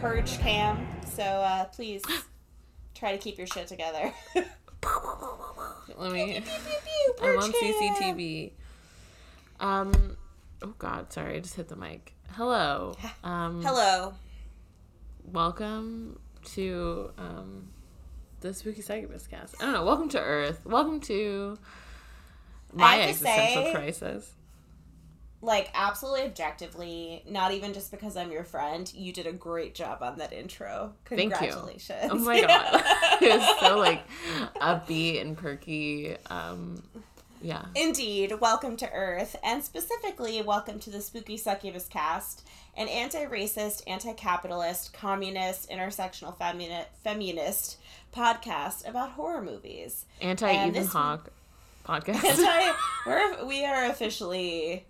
purge cam, so uh, please try to keep your shit together. Let me. I'm on. CCTV. Um. Oh God, sorry, I just hit the mic. Hello. Um. Hello. Welcome to um, the Spooky Succubus cast. I don't know. Welcome to Earth. Welcome to my existential say- crisis. Like absolutely objectively, not even just because I'm your friend, you did a great job on that intro. Thank you. Congratulations. Oh my god, it was so like upbeat and perky. Um, yeah. Indeed, welcome to Earth, and specifically, welcome to the Spooky Succubus cast, an anti racist, anti capitalist, communist, intersectional femini- feminist podcast about horror movies. Anti Ethan this- Hawke podcast. Anti, we're, we are officially,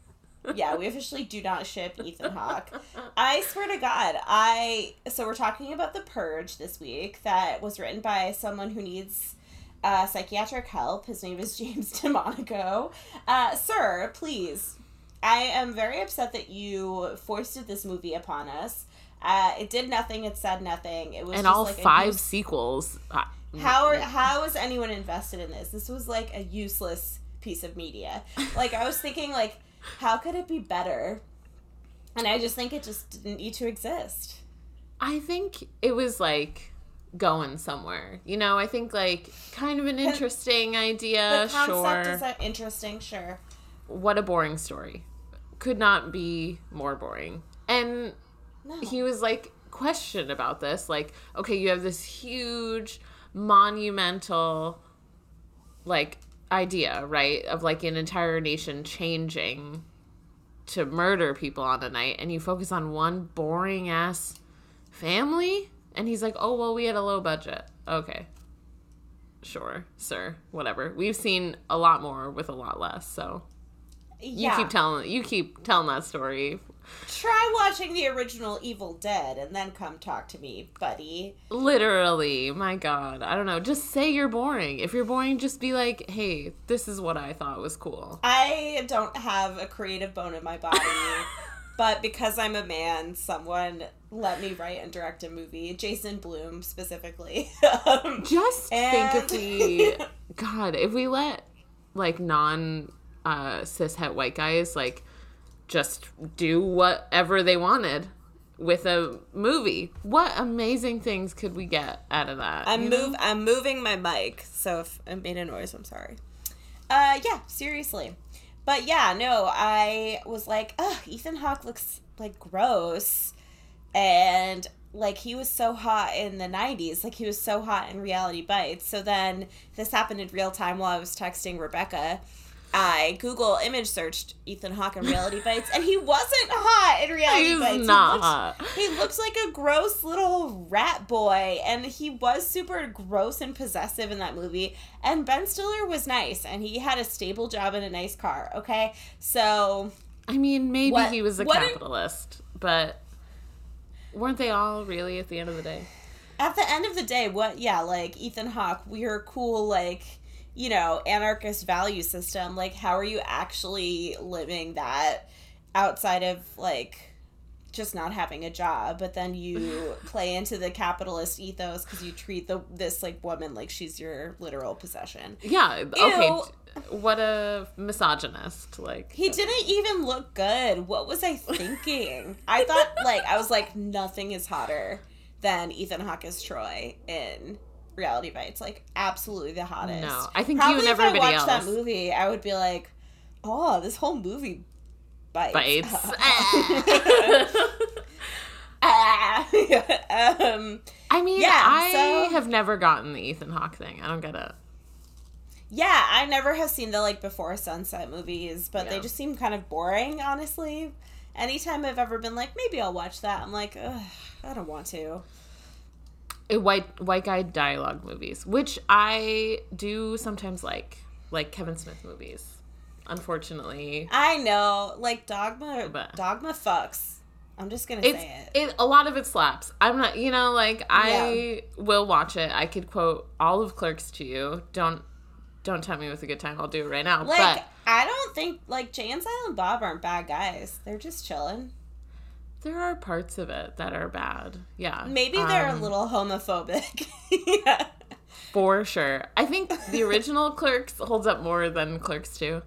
yeah, we officially do not ship Ethan Hawke. I swear to God, I, so we're talking about The Purge this week that was written by someone who needs uh, psychiatric help. His name is James DeMonaco. Uh, sir, please. I am very upset that you foisted this movie upon us. Uh, it did nothing. It said nothing. It was and just all like five use- sequels. How are how is anyone invested in this? This was like a useless piece of media. Like I was thinking, like how could it be better? And I just think it just didn't need to exist. I think it was like going somewhere. You know, I think like kind of an interesting idea. The concept sure. is uh, interesting, sure. what a boring story. Could not be more boring. And No. he was like questioned about this. Like, okay, you have this huge, monumental, like, idea, right? Of like an entire nation changing to murder people on a night, and you focus on one boring ass family? And he's like, oh, well, we had a low budget. Okay. Sure, sir, whatever. We've seen a lot more with a lot less, so you keep telling you keep telling that story Try watching the original Evil Dead and then come talk to me, buddy. Literally, my God. I don't know. Just say you're boring. If you're boring, just be like, hey, this is what I thought was cool. I don't have a creative bone in my body, but because I'm a man, someone let me write and direct a movie. Jason Blum specifically. um, Just And- think if we, God, if we let like non uh, cis het white guys like just do whatever they wanted with a movie, what amazing things could we get out of that? I'm you know? move. I'm moving my mic, so if I made a noise, I'm sorry. Uh, yeah, seriously, but yeah, no, I was like, ugh, Ethan Hawke looks like gross, and like he was so hot in the '90s, like he was so hot in Reality Bites. So then this happened in real time while I was texting Rebecca. I Google image searched Ethan Hawke in Reality Bites, and he wasn't hot in Reality He's Bites. He not looked- hot. he looks like a gross little rat boy, and he was super gross and possessive in that movie. And Ben Stiller was nice, and he had a stable job in a nice car. Okay, so I mean, maybe What- he was a capitalist, but weren't they all really at the end of the day? at the end of the day, what? Yeah, like Ethan Hawke, we're cool, like you know, anarchist value system. Like, how are you actually living that outside of like? just not having a job but then you play into the capitalist ethos because you treat the this like woman like she's your literal possession Yeah. Okay. Ew. d- What a misogynist. Like He didn't even look good. What was I thinking? I thought like I was like nothing is hotter than Ethan Hawke as Troy in Reality Bites. Like absolutely the hottest. No, I think Probably you and everybody if I watched that movie, I would be like, oh, this whole movie bites. bites. ah. um, I mean, Yeah, I so- have never gotten the Ethan Hawke thing. I don't get it. yeah, I never have seen the like before sunset movies, but they just seem kind of boring, honestly. Anytime I've ever been like, maybe I'll watch that, I'm like, Ugh, I don't want to. White white guy dialogue movies, which I do sometimes like, like Kevin Smith movies. Unfortunately, I know, like Dogma. But- Dogma fucks. I'm just gonna it's say it. it a lot of it slaps. I'm not, you know, like I will watch it. I could quote all of Clerks to you. Don't don't tell me with a good time. I'll do it right now. Like but I don't think like Jay and Silent Bob aren't bad guys. They're just chilling. There are parts of it that are bad. Yeah. Maybe they're Um, a little homophobic. yeah. For sure. I think the original Clerks holds up more than Clerks 2.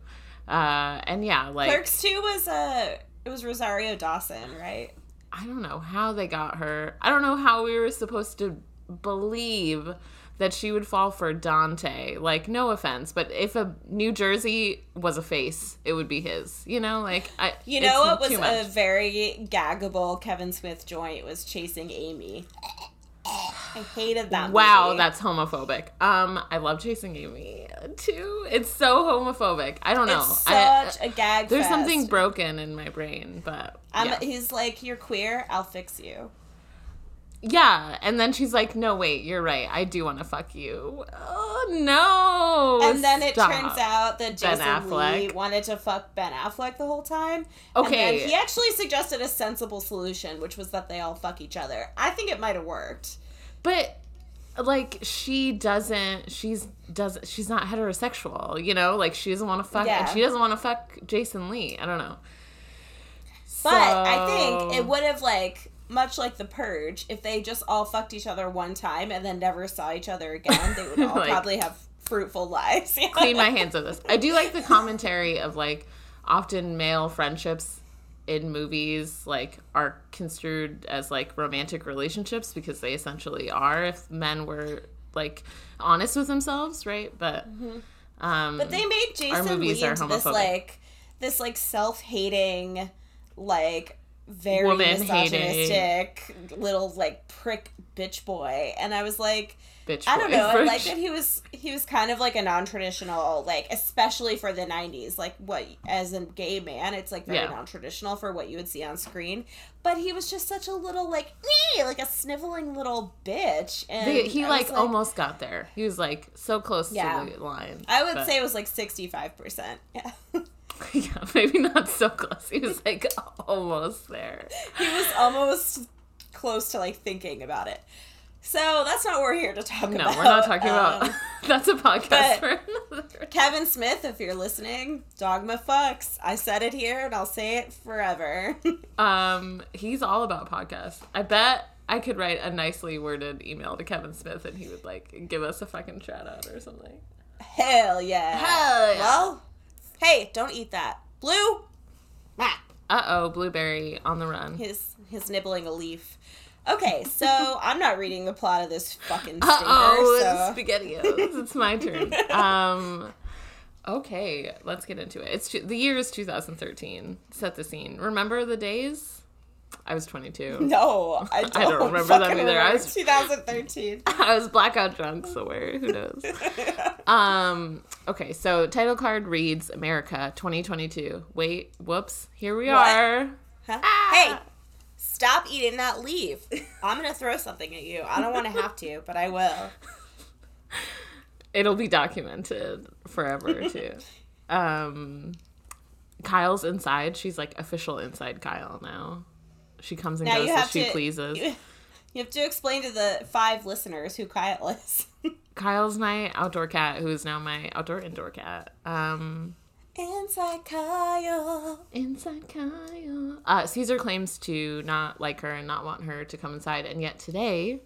Uh, and yeah, like, Clerks 2 was uh it was Rosario Dawson, right? I don't know how they got her. I don't know how we were supposed to believe that she would fall for Dante. Like, no offense, but if a New Jersey was a face, it would be his. You know, like, I. You know what was a very gaggable Kevin Smith joint was chasing Amy. I hated that Wow, movie. that's homophobic. Um, I love chasing Amy too. It's so homophobic. I don't know. it's such a gag there's fest. something broken in my brain, but yeah. He's like, you're queer, I'll fix you. Yeah. And then she's like, "No, wait, you're right. I do want to fuck you." Oh no! And then it turns out that Jason Lee wanted to fuck Ben Affleck the whole time. Okay. He actually suggested a sensible solution, which was that they all fuck each other. I think it might have worked. but like she doesn't she's does she's not heterosexual you know like she doesn't want to fuck and she doesn't want to fuck jason lee i don't know But I think it would have like much like the purge if they just all fucked each other one time and then never saw each other again they would all Like- probably have fruitful lives clean my hands of this. I do like the commentary of like often male friendships in movies like are construed as like romantic relationships because they essentially are if men were like honest with themselves, right? But um Mm-hmm. but they made jason into this like this like self-hating like very Woman-hating. misogynistic little like prick bitch boy and i was like bitch I don't know. I like that he was he was kind of like a non-traditional, like especially for the '90s. Like what as a gay man, it's like very Yeah. non-traditional for what you would see on screen. But he was just such a little like like a sniveling little bitch, and They- he I like, almost got there. He was like so close Yeah. to the line. I would but- say it was like sixty-five percent. Yeah, yeah, maybe not so close. He was like almost there. he was almost close to like thinking about it. So that's not what we're here to talk No, about. No, we're not talking about. Um, that's a podcast for another. Kevin Smith, if you're listening, dogma fucks. I said it here and I'll say it forever. Um, he's all about podcasts. I bet I could write a nicely worded email to Kevin Smith and he would like give us a fucking shout out or something. Hell yeah. Hell yeah. Well, hey, don't eat that. Blue? Ah, Uh oh, blueberry on the run. his, his nibbling a leaf. Okay, so I'm not reading the plot of this fucking Uh oh, so... spaghettios. it's my turn. Um, okay, let's get into it. It's the year is 2013. Set the scene. Remember the days? I was 22. No, I don't, I don't remember that either. I was- 2013. I was blackout drunk, so where? Who knows? Um. Okay. So title card reads America 2022. Wait. Whoops. Here we What? are. Huh? Ah. Hey, stop eating that leaf. I'm gonna throw something at you. I don't want to have to, but I will. It'll be documented forever too. um. Kyle's inside. She's like official inside Kyle now. She comes and Now goes as she to. pleases. You, you have to explain to the five listeners who Kyle is. Kyle's my outdoor cat, who is now my outdoor indoor cat. Um. Inside Kyle. Inside Kyle. Uh, Caesar claims to not like her and not want her to come inside, and yet today,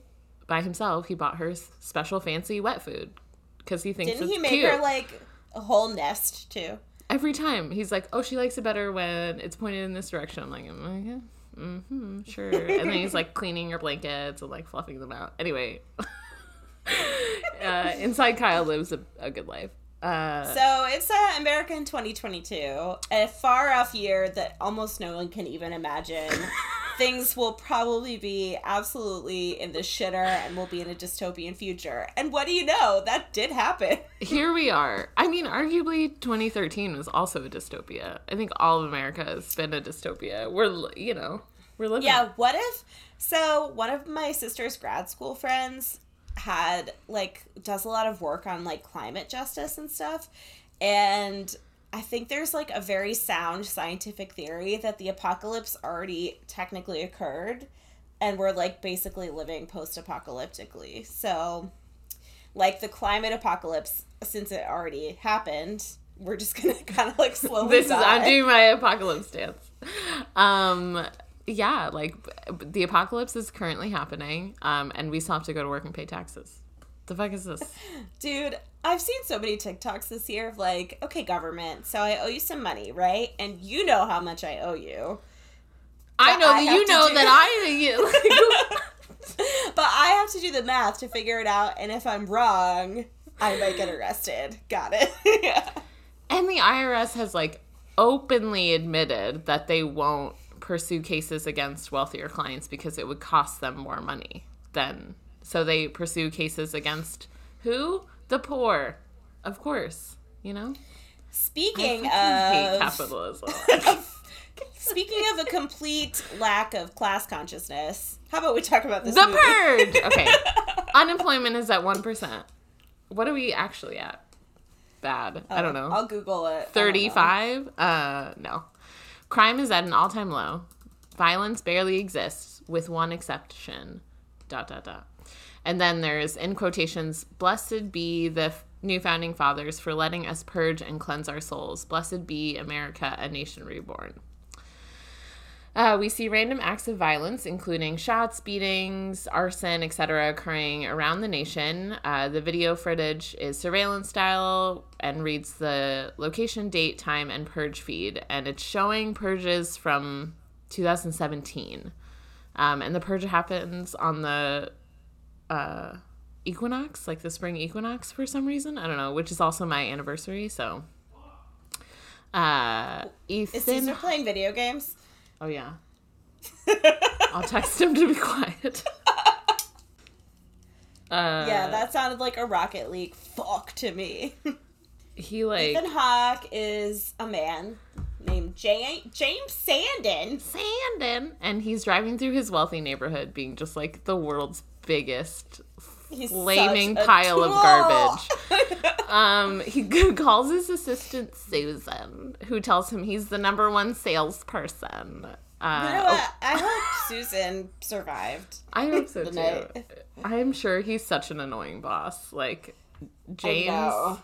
by himself, he bought her special fancy wet food because he thinks Didn't he make cute. her like a whole nest too? Every time he's like, "Oh, she likes it better when it's pointed in this direction." I'm like, "Mm, "Mm-hmm, sure." and then he's like cleaning your blankets and like fluffing them out. Anyway, uh, inside Kyle lives a, a good life. Uh, So it's uh, America in 2022, a far off year that almost no one can even imagine. Things will probably be absolutely in the shitter and we'll be in a dystopian future. And what do you know? That did happen. here we are. I mean, arguably 2013 was also a dystopia. I think all of America has been a dystopia. We're, you know, we're living. Yeah, what if? So, one of my sister's grad school friends had, like, does a lot of work on, like, climate justice and stuff. And I think there's, like, a very sound scientific theory that the apocalypse already technically occurred. And we're, like, basically living post apocalyptically. So, like, the climate apocalypse, since it already happened, we're just gonna kind of, like, slowly This is. I'm doing my apocalypse dance. Um, yeah, like the apocalypse is currently happening, um, and we still have to go to work and pay taxes. The fuck is this? Dude, I've seen so many TikToks this year of like, okay, government, so I owe you some money, right? And you know how much I owe you. I know I that you know do- that I owe you. But I have to do the math to figure it out, and if I'm wrong, I might get arrested. Got it. yeah. And the IRS has like openly admitted that they won't pursue cases against wealthier clients because it would cost them more money than so they pursue cases against who? The poor. Of course. You know? Speaking of capitalism. speaking of a complete lack of class consciousness, how about we talk about this the movie? purge. Okay. Unemployment is at one percent. What are we actually at? Bad. I don't know. I'll Google it. I don't know. 35 uh no crime is at an all-time low violence barely exists with one exception dot dot dot and then there's in quotations blessed be the new founding fathers for letting us purge and cleanse our souls blessed be america a nation reborn uh, we see random acts of violence, including shots, beatings, arson, etc., occurring around the nation. Uh, the video footage is surveillance style and reads the location, date, time, and purge feed. And it's showing purges from 2017. Um, and the purge happens on the uh, equinox, like the spring equinox for some reason. I don't know, which is also my anniversary. So, uh, Is Ethan. Caesar playing video games? Oh yeah. I'll text him to be quiet. Uh, yeah, that sounded like a Rocket League fuck to me. he like Ethan Hawke is a man named J- James Sandin. Sandin, and he's driving through his wealthy neighborhood, being just like the world's biggest He's flaming pile of garbage. Um, he calls his assistant Susan, who tells him he's the number one salesperson. Uh, You know what? I hope Susan survived. I hope so too. Night. I'm sure he's such an annoying boss. Like James.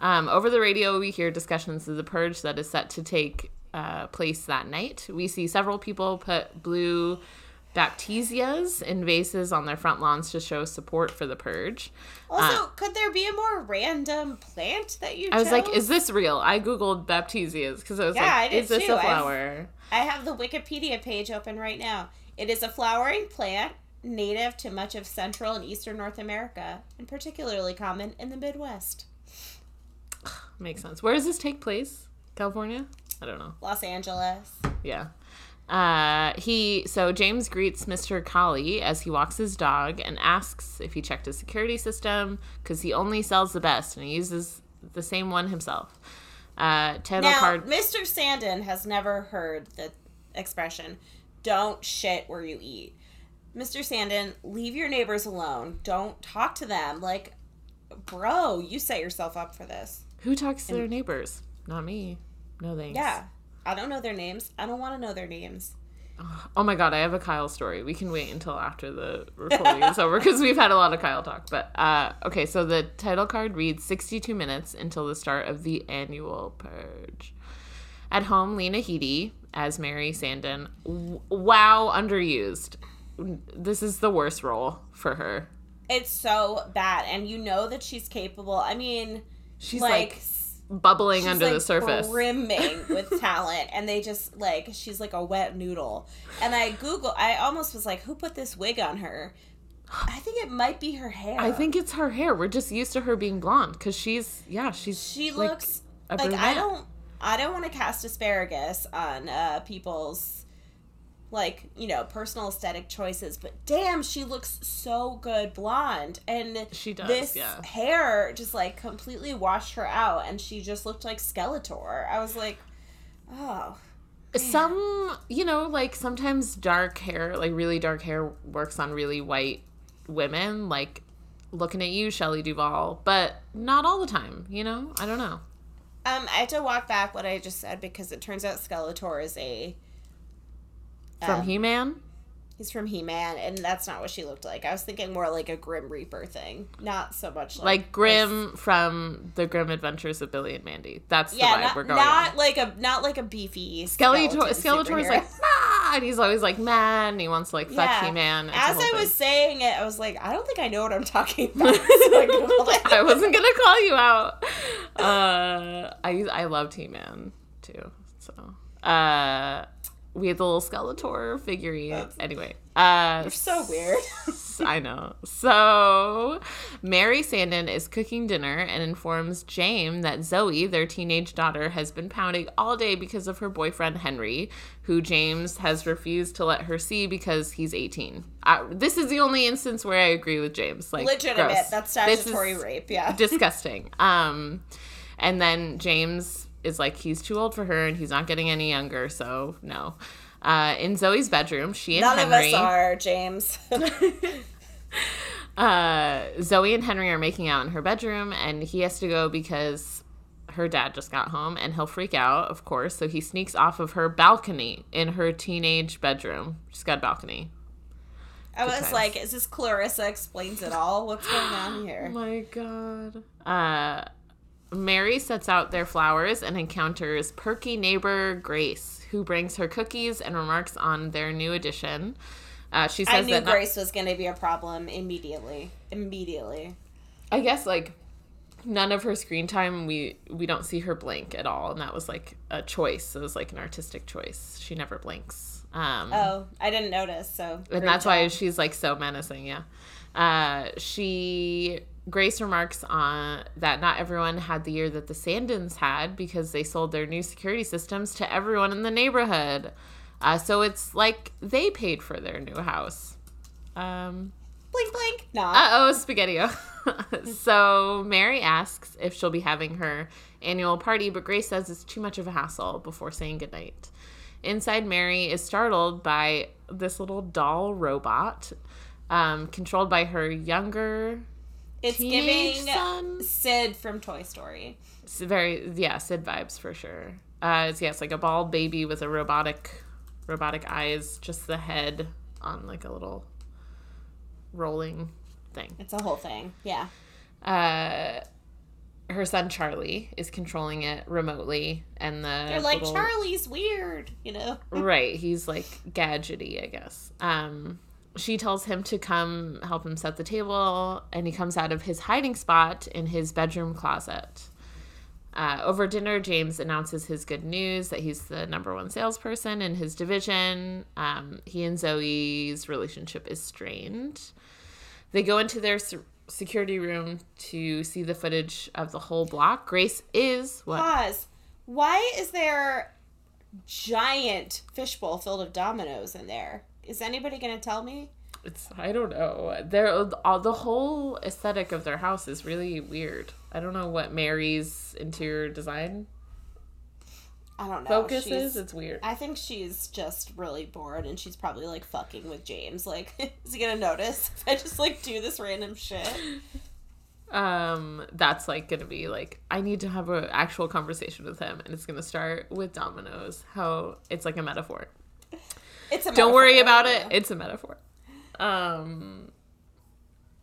Um, over the radio, we hear discussions of the purge that is set to take uh, place that night. We see several people put blue baptisias in vases on their front lawns to show support for the purge. Also, uh, could there be a more random plant that you I was like, "Is this real?" I googled baptisias because I was Yeah, like, did "Is this too. a I've- flower?" I have the Wikipedia page open right now. It is a flowering plant native to much of Central and Eastern North America, and particularly common in the Midwest. Makes sense. Where does this take place? California? I don't know. Los Angeles. Yeah. Uh, he so James greets Mr. Colley as he walks his dog and asks if he checked his security system because he only sells the best and he uses the same one himself. Uh, Now, card. Mr. Sandin has never heard the expression, don't shit where you eat. Mr. Sandin, leave your neighbors alone. Don't talk to them. Like, bro, you set yourself up for this. Who talks to their neighbors? Not me. No thanks. Yeah. I don't know their names. I don't want to know their names. Oh my god, I have a Kyle story. We can wait until after the recording is over because we've had a lot of Kyle talk. But uh, okay, so the title card reads 62 minutes until the start of the annual purge. At home, Lena Headey as Mary Sandin. W- wow, underused. This is the worst role for her. It's so bad. And you know that she's capable. I mean, She's like, like, bubbling she's, under like, the surface. brimming with talent and they just like she's like a wet noodle and i google i almost was like who put this wig on her i think it might be her hair I think it's her hair. We're just used to her being blonde because she's yeah she's she like, looks like i don't i don't want to cast asparagus on uh people's like you know personal aesthetic choices but damn she looks so good blonde. And She does, this yeah. hair just like completely washed her out and she just looked like skeletor. I was like oh some you know like sometimes dark hair like really dark hair works on really white women like looking at you Shelley Duvall but not all the time you know? I don't know. Um, I had to walk back what I just said because it turns out Skeletor is a from Um, He-Man he's from He Man, and that's not what she looked like. I was thinking more like a Grim Reaper thing, not so much like like Grim from the Grim Adventures of Billy and Mandy that's the Yeah, vibe not, we're going not on like a not like a beefy Skeletor skeleton Skeletor's like ah! and he's always like man, and he wants to like fuck Yeah. He Man. As I was saying it, I was like, I don't think I know what I'm talking about. So I I wasn't gonna call you out. Uh, I I loved He Man too. So uh, we had the little Skeletor figurine. That's- anyway, uh, You're so weird. I know. So, Mary Sandin is cooking dinner and informs James that Zoe, their teenage daughter, has been pounding all day because of her boyfriend Henry, who James has refused to let her see because he's 18. Uh, this is the only instance where I agree with James. Like, Legitimate. gross. That's statutory rape. Yeah. Disgusting. Um, and then James is like, he's too old for her and he's not getting any younger, so no. Uh, in Zoe's bedroom, she and None Henry. of us are, James. uh, Zoe and Henry are making out in her bedroom, and he has to go because her dad just got home, and he'll freak out, of course. So he sneaks off of her balcony in her teenage bedroom. She's got a balcony. I was like, is this Clarissa explains it all? What's going on here? Oh here? my god. Uh, Mary sets out their flowers and encounters perky neighbor Grace, who brings her cookies and remarks on their new addition. Uh, she says I knew that not- Grace was going to be a problem immediately. Immediately. I guess like none of her screen time we we don't see her blink at all and that was like a choice it was like an artistic choice she never blinks um Oh, I didn't notice. So, and that's why she's like so menacing yeah uh she grace remarks on that not everyone had the year that the sandins had because they sold their new security systems to everyone in the neighborhood uh, so it's like they paid for their new house um blink, blink. Nah. uh oh, Spaghettio. so Mary asks if she'll be having her annual party, but Grace says it's too much of a hassle before saying goodnight. Inside, Mary is startled by this little doll robot, um, controlled by her younger it's teenage giving son. Sid from Toy Story. It's very yeah, Sid vibes for sure. Uh, it's, yeah, it's like a bald baby with a robotic, robotic eyes, just the head on like a little rolling thing. It's a whole thing. Yeah. uh her son Charlie is controlling it remotely and the They're like, little- Charlie's weird, you know? right he's like gadgety i guess um she tells him to come help him set the table and he comes out of his hiding spot in his bedroom closet uh, over dinner james announces his good news that he's the number one salesperson in his division um, he and zoe's relationship is strained they go into their se- security room to see the footage of the whole block. Grace is what? Pause. Why is there giant fishbowl filled of dominoes in there? Is anybody going to tell me? It's I don't know. They're all the whole aesthetic of their house is really weird. I don't know what Mary's interior design I don't know. focus is. It's weird. I think she's just really bored and she's probably like fucking with James. Like, is he gonna notice if I just like do this random shit? Um, that's like gonna be like I need to have an actual conversation with him, and it's gonna start with dominoes. How it's like a metaphor. It's a Don't worry about it. It's a metaphor. Um.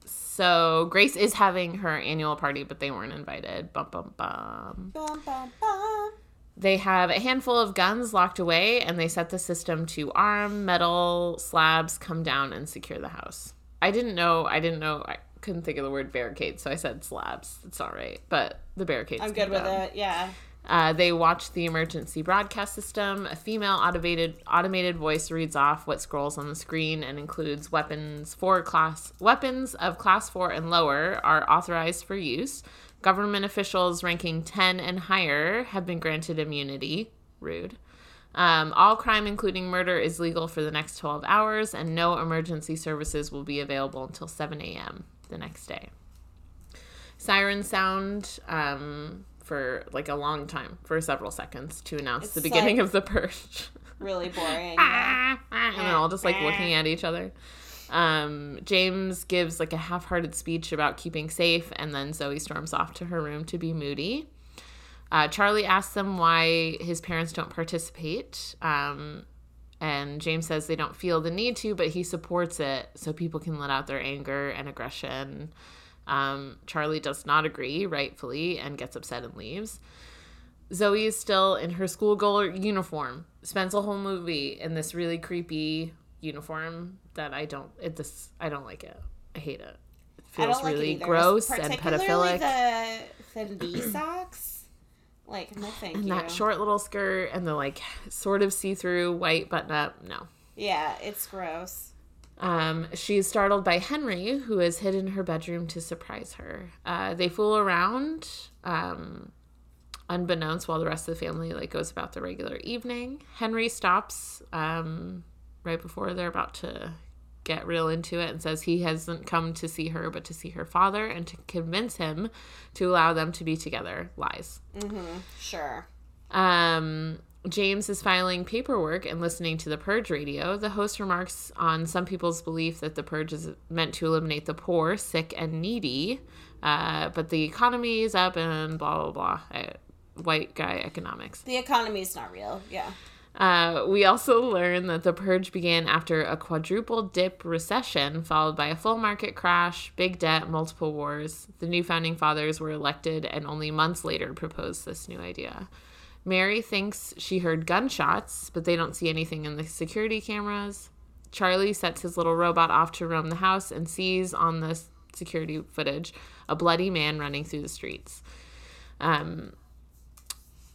So Grace is having her annual party, but they weren't invited. Bum bum bum. Bum, bum, bum. They have a handful of guns locked away, and they set the system to arm metal slabs come down and secure the house. I didn't know. I didn't know. I couldn't think of the word barricade, so I said slabs. It's all right, but the barricades. I'm good with down. it. Yeah. Uh, they watch the emergency broadcast system. A female automated automated voice reads off what scrolls on the screen and includes weapons for class weapons of class four and lower are authorized for use. Government officials ranking ten and higher have been granted immunity. Rude. Um, all crime, including murder, is legal for the next 12 hours, and no emergency services will be available until 7 a.m. the next day. Sirens sound um, for like a long time, for several seconds, to announce the beginning like- of the purge. Really boring. And they're all just like looking at each other. Um, James gives like a half-hearted speech about keeping safe, and then Zoe storms off to her room to be moody. Uh, Charlie asks them why his parents don't participate, um, and James says they don't feel the need to, but he supports it so people can let out their anger and aggression. Um, Charlie does not agree, rightfully, and gets upset and leaves. Zoe is still in her schoolgirl uniform. Spends a whole movie in this really creepy uniform that I don't. It this I don't like it. I hate it. It feels like really it gross and pedophilic. The Fendi socks. Like no, thank and you. that short little skirt and the like sort of see-through white button up. No. Yeah, it's gross. Um, she's startled by Henry, who has hid in her bedroom to surprise her. Uh, they fool around, um, unbeknownst, while the rest of the family like goes about their regular evening. Henry stops um, right before they're about to get real into it and says he hasn't come to see her, but to see her father and to convince him to allow them to be together. Lies. Mm-hmm. Sure. Um, James is filing paperwork and listening to the Purge radio. The host remarks on some people's belief that the Purge is meant to eliminate the poor, sick, and needy, uh, but the economy is up and blah, blah, blah. Uh, white guy economics. The economy is not real. Yeah. Uh, we also learn that the purge began after a quadruple dip recession, followed by a full market crash, big debt, multiple wars. The new founding fathers were elected and only months later proposed this new idea. Mary thinks she heard gunshots, but they don't see anything in the security cameras. Charlie sets his little robot off to roam the house and sees on the security footage a bloody man running through the streets. Um,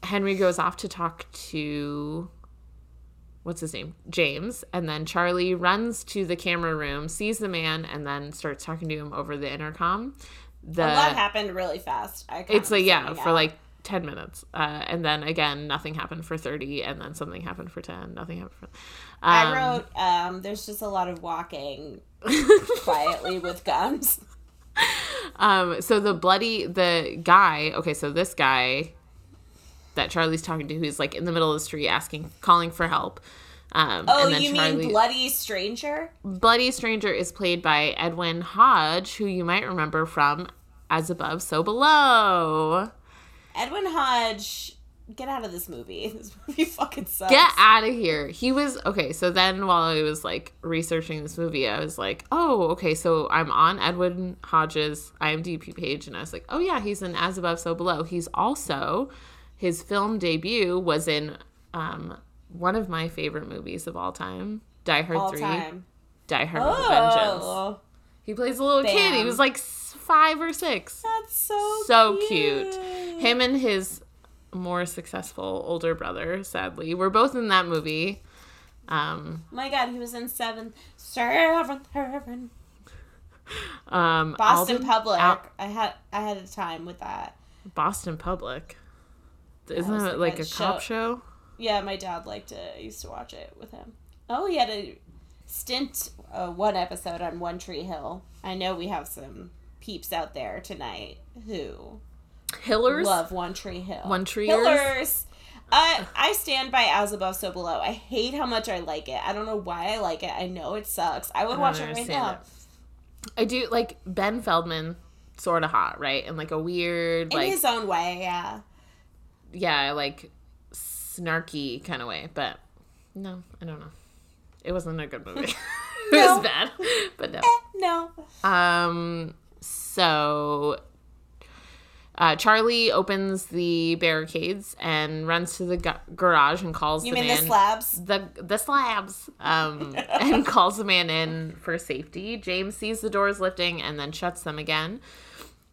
Henry goes off to talk to what's his name? James. And then Charlie runs to the camera room, sees the man, and then starts talking to him over the intercom. The lot happened really fast. I it's like yeah, for like ten minutes, uh, and then again nothing happened for thirty, and then something happened for ten. Nothing happened for. Um, I wrote. Um, there's just a lot of walking quietly with guns. Um, so the bloody the guy. Okay, so this guy that Charlie's talking to, who's like in the middle of the street asking, calling for help. Um, Oh, you Charlie- mean bloody stranger? Bloody Stranger is played by Edwin Hodge, who you might remember from As Above, So Below. Edwin Hodge, get out of this movie. This movie fucking sucks. Get out of here. He was okay. So then, while I was like researching this movie, I was like, oh, okay. So I'm on Edwin Hodge's IMDb page, and I was like, oh yeah, he's in As Above, So Below. He's also his film debut was in um, one of my favorite movies of all time, Die Hard all Three, time. Die Hard with a Vengeance. Oh, He plays a little kid. He was like five or six. that's so So cute. Him and his more successful older brother, sadly, were both in that movie. Um, My God, he was in seventh, seventh heaven. um, Boston Alden- Public. Al- I had I had a time with that. Boston Public. Isn't it like like a a cop show- show? Yeah, my dad liked it. I used to watch it with him. Oh, he had a stint, uh, one episode on One Tree Hill. I know we have some peeps out there tonight who Hillers. love One Tree Hill. One Treeers? Hillers. I I stand by As Above, So Below. I hate how much I like it. I don't know why I like it. I know it sucks. I would I watch it right now. it. I do like Ben Feldman, sort of hot, right? And like a weird, In like his own way, yeah. yeah, like snarky kind of way. But no, I don't know. It wasn't a good movie. it was bad, but no. No. Um, so uh, Charlie opens the barricades and runs to the gu- garage and calls You the mean man the slabs? the the slabs um, and calls the man in for safety. James sees the doors lifting and then shuts them again.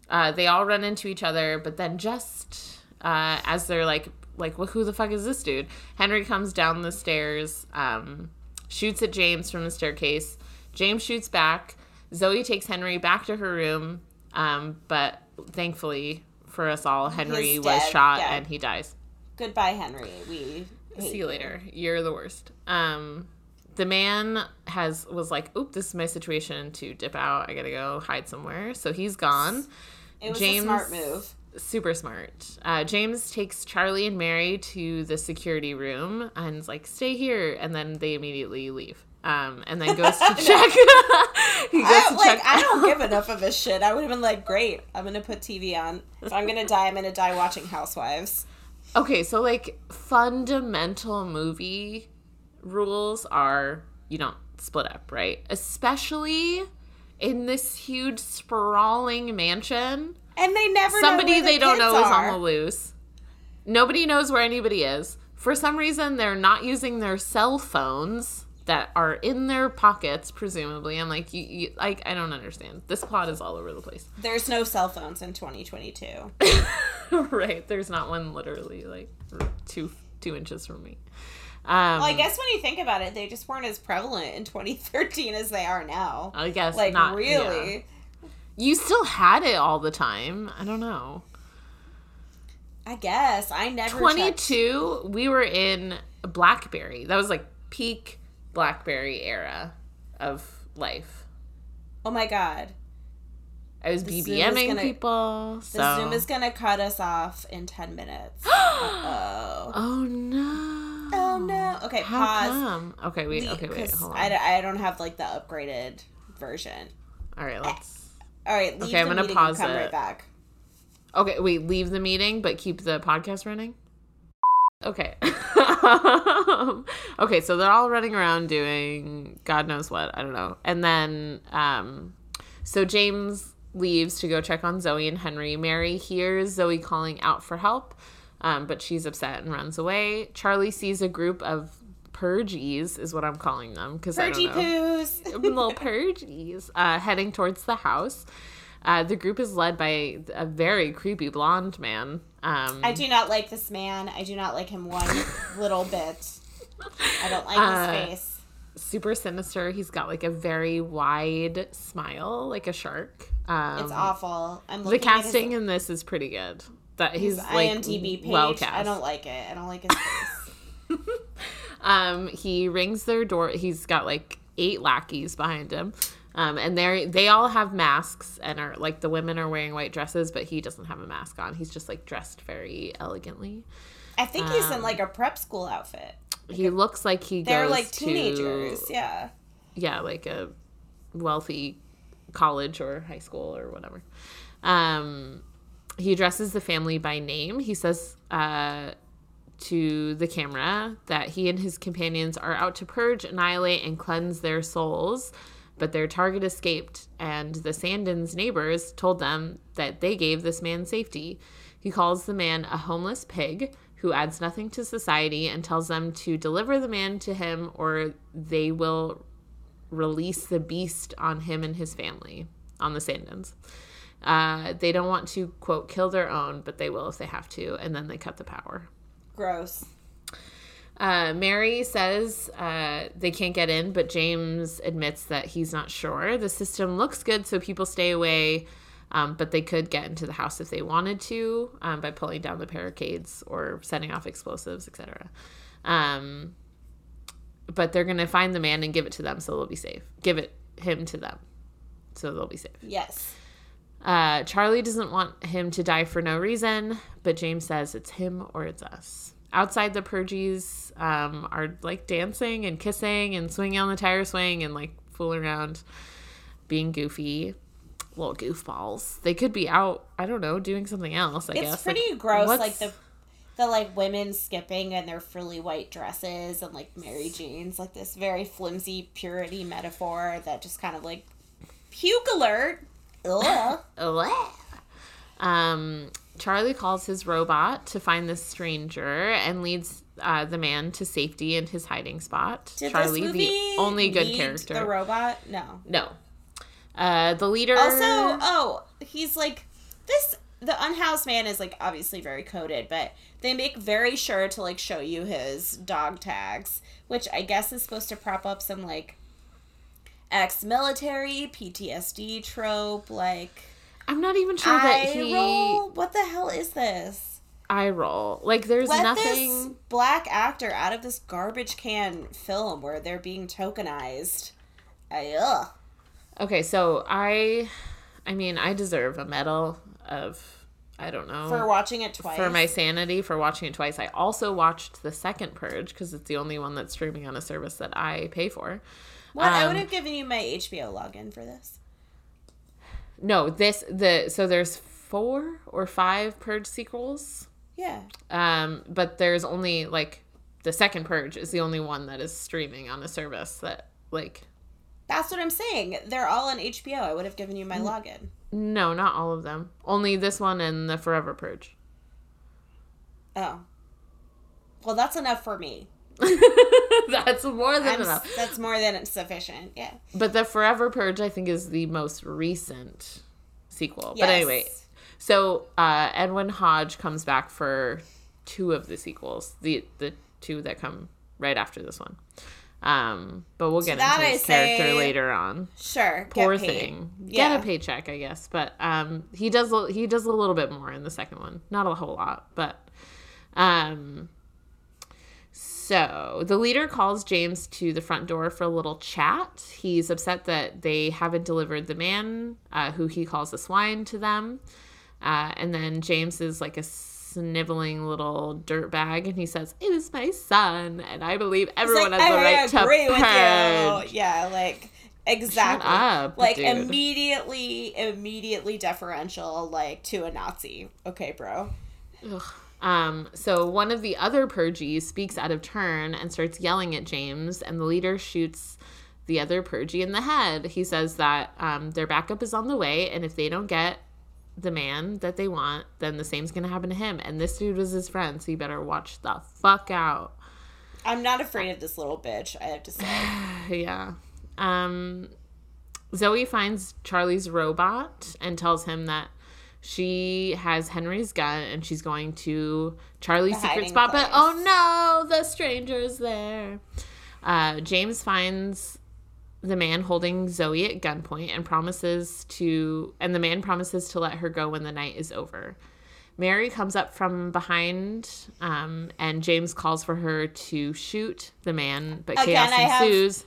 Uh, they all run into each other, but then just uh, as they're like like well, who the fuck is this dude? Henry comes down the stairs, um, shoots at James from the staircase. James shoots back. Zoe takes Henry back to her room, um, but thankfully for us all, Henry was dead, shot yeah. and he dies. Goodbye, Henry. We See you later. You're the worst. Um, the man has was like, "Oop, this is my situation to dip out. I gotta go hide somewhere." So he's gone. It was James- a smart move. Super smart. Uh, James takes Charlie and Mary to the security room and is like, "Stay here," and then they immediately leave. Um, and then goes to check. he goes I, to like check. I don't give enough of a shit. I would have been like, great. I'm gonna put TV on. If I'm gonna die, I'm gonna die watching Housewives. Okay, so like fundamental movie rules are you don't split up, right? Especially in this huge sprawling mansion. And they never know Somebody where the they don't know is on the loose. Nobody knows where anybody is. For some reason, they're not using their cell phones that are in their pockets, presumably. I'm like, you, you like, I don't understand. This plot is all over the place. There's no cell phones in 2022. right? There's not one literally like two two inches from me. Um, Well, I guess when you think about it, they just weren't as prevalent in 2013 as they are now. I guess Like not really. yeah. You still had it all the time. I don't know. I guess I never. checked. 22, we were in BlackBerry. That was like peak BlackBerry era of life. Oh my god. I was is BBMing gonna- people. The Zoom is gonna cut us off in 10 minutes. oh. oh no. Oh no. Okay, How pause. come? Okay, wait. Okay, wait. Hold on. I, I don't have like the upgraded version. All right, eh. let's. All right, leave Okay, I'm gonna pause come it. right back. Okay, wait. Leave the meeting, but keep the podcast running. Okay. okay, so they're all running around doing God knows what. I don't know. And then, um, so James leaves to go check on Zoe and Henry. Mary hears Zoe calling out for help, um, but she's upset and runs away. Charlie sees a group of purgies, is what I'm calling them because Purgy poos. little purgies uh, heading towards the house. Uh, the group is led by a very creepy blonde man. Um, I do not like this man. I do not like him one little bit. I don't like Uh, his face. super sinister. He's got like a very wide smile, like a shark. Um, It's awful. I'm The casting his, in this is pretty good. That he's his like IMDb page. well cast. I don't like it. I don't like his face. Um, he rings their door. He's got like eight lackeys behind him. Um, and they they all have masks and are like the women are wearing white dresses, but he doesn't have a mask on. He's just like dressed very elegantly. I think he's in Um, like a prep school outfit. He looks like he They're like to- teenagers. Yeah. yeah, like a wealthy college or high school or whatever. Um, he addresses the family by name. He says uh, to the camera that he and his companions are out to purge, annihilate, and cleanse their souls, but their target escaped, and the Sandins' neighbors told them that they gave this man safety. He calls the man a homeless pig who adds nothing to society and tells them to deliver the man to him or they will release the beast on him and his family, on the Sandins. Uh, they don't want to, quote, kill their own, but they will if they have to, and then they cut the power. Gross. Uh, Mary says uh, they can't get in, but James admits that he's not sure. The system looks good, so people stay away, um, but they could get into the house if they wanted to um, by pulling down the barricades or setting off explosives, etc. Um, but they're gonna find the man and give it to them, so they'll be safe. Give it him to them, so they'll be safe. Yes. Uh, Charlie doesn't want him to die for no reason, but James says it's him or it's us. Outside, the Purgies um, are like dancing and kissing and swinging on the tire swing and like fooling around, being goofy, little goofballs. They could be out, I don't know, doing something else. I It's guess It's pretty Like, gross, what's- like the the like women skipping in their frilly white dresses and like Mary Jeans, like this very flimsy purity metaphor that just kind of like puke alert. Ugh. Ugh. Um, Charlie calls his robot to find this stranger and leads uh, the man to safety in his hiding spot. Did Charlie, the only good character. The robot? No. no. Uh, the leader. Also, oh, he's like this. The unhoused man is like obviously very coded, but they make very sure to like show you his dog tags, which I guess is supposed to prop up some like ex-military PTSD trope. Like I'm not even sure that eye he. roll. What the hell is this? Eye roll. Like, there's Let nothing. this black actor out of this garbage can film where they're being tokenized. I, ugh. Okay, so I. I mean, I deserve a medal of. I don't know. For watching it twice. for my sanity for watching it twice. I also watched the second Purge because it's the only one that's streaming on a service that I pay for. What I um, would have given you my HBO login for this. No, this the so there's four or five Purge sequels. Yeah. Um, but there's only like the second Purge is the only one that is streaming on a service that like That's what I'm saying. They're all on HBO. I would have given you my login. no, not all of them. Only this one and the Forever Purge. Oh. Well, that's enough for me. That's more than I'm, enough. that's more than sufficient. Yeah. But the Forever Purge, I think, is the most recent sequel. But anyway, so uh, Edwin Hodge comes back for two of the sequels, the the two that come right after this one. Um, but we'll get that into I his character say- later on. Sure. Poor thing, Yeah. get a paycheck, I guess. But um, he does he does a little bit more in the second one, not a whole lot, but um. So the leader calls James to the front door for a little chat. He's upset that they haven't delivered the man uh, who he calls a swine to them. Uh, and then James is like a sniveling little dirtbag, and he says, "It is my son, and I believe everyone like, has the I right to agree with purge." you. Yeah, like exactly. up, like dude. immediately, immediately deferential, like to a Nazi. Okay, bro. Ugh. Um, so one of the other purgies speaks out of turn and starts yelling at James, and the leader shoots the other purgie in the head. He says that um, their backup is on the way, and if they don't get the man that they want, then the same's gonna happen to him. And this dude was his friend, so you better watch the fuck out. I'm not afraid of this little bitch. I have to say. yeah. Um, Zoe finds Charlie's robot and tells him that she has Henry's gun and she's going to Charlie's The secret spot. But oh no, the stranger's there. Uh, James finds the man holding Zoe at gunpoint and promises to, and the man promises to let her go when the night is over. Mary comes up from behind, um, and James calls for her to shoot the man, but Again, chaos I have- ensues.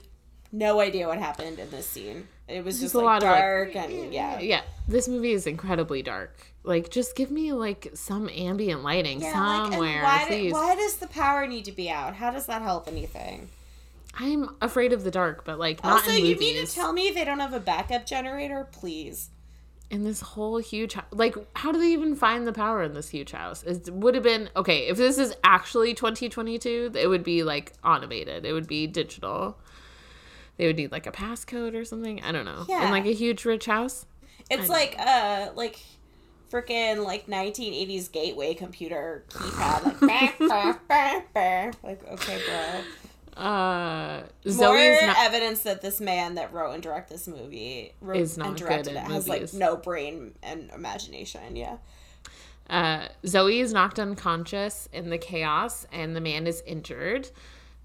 No idea what happened in this scene. It was just a like lot of, like, dark and yeah. Yeah, this movie is incredibly dark. Like, just give me like some ambient lighting Yeah, like, somewhere, why, do- why does the power need to be out? How does that help anything? I'm afraid of the dark, but like not also, in you movies. mean to tell me they don't have a backup generator? Please. in this whole huge. Like, how do they even find the power in this huge house? It would have been okay if this is actually 2022. It would be like automated. It would be digital. They would need like a passcode or something. I don't know. Yeah. In like a huge rich house. It's like uh like freaking like 1980s gateway computer keypad like bah, bah, bah, like okay bro Uh, more Zoe's not. evidence that this man that wrote and directed this movie wrote Is not and good directed at it has like no brain and imagination yeah Uh, Zoe is knocked unconscious in the chaos, and the man is injured.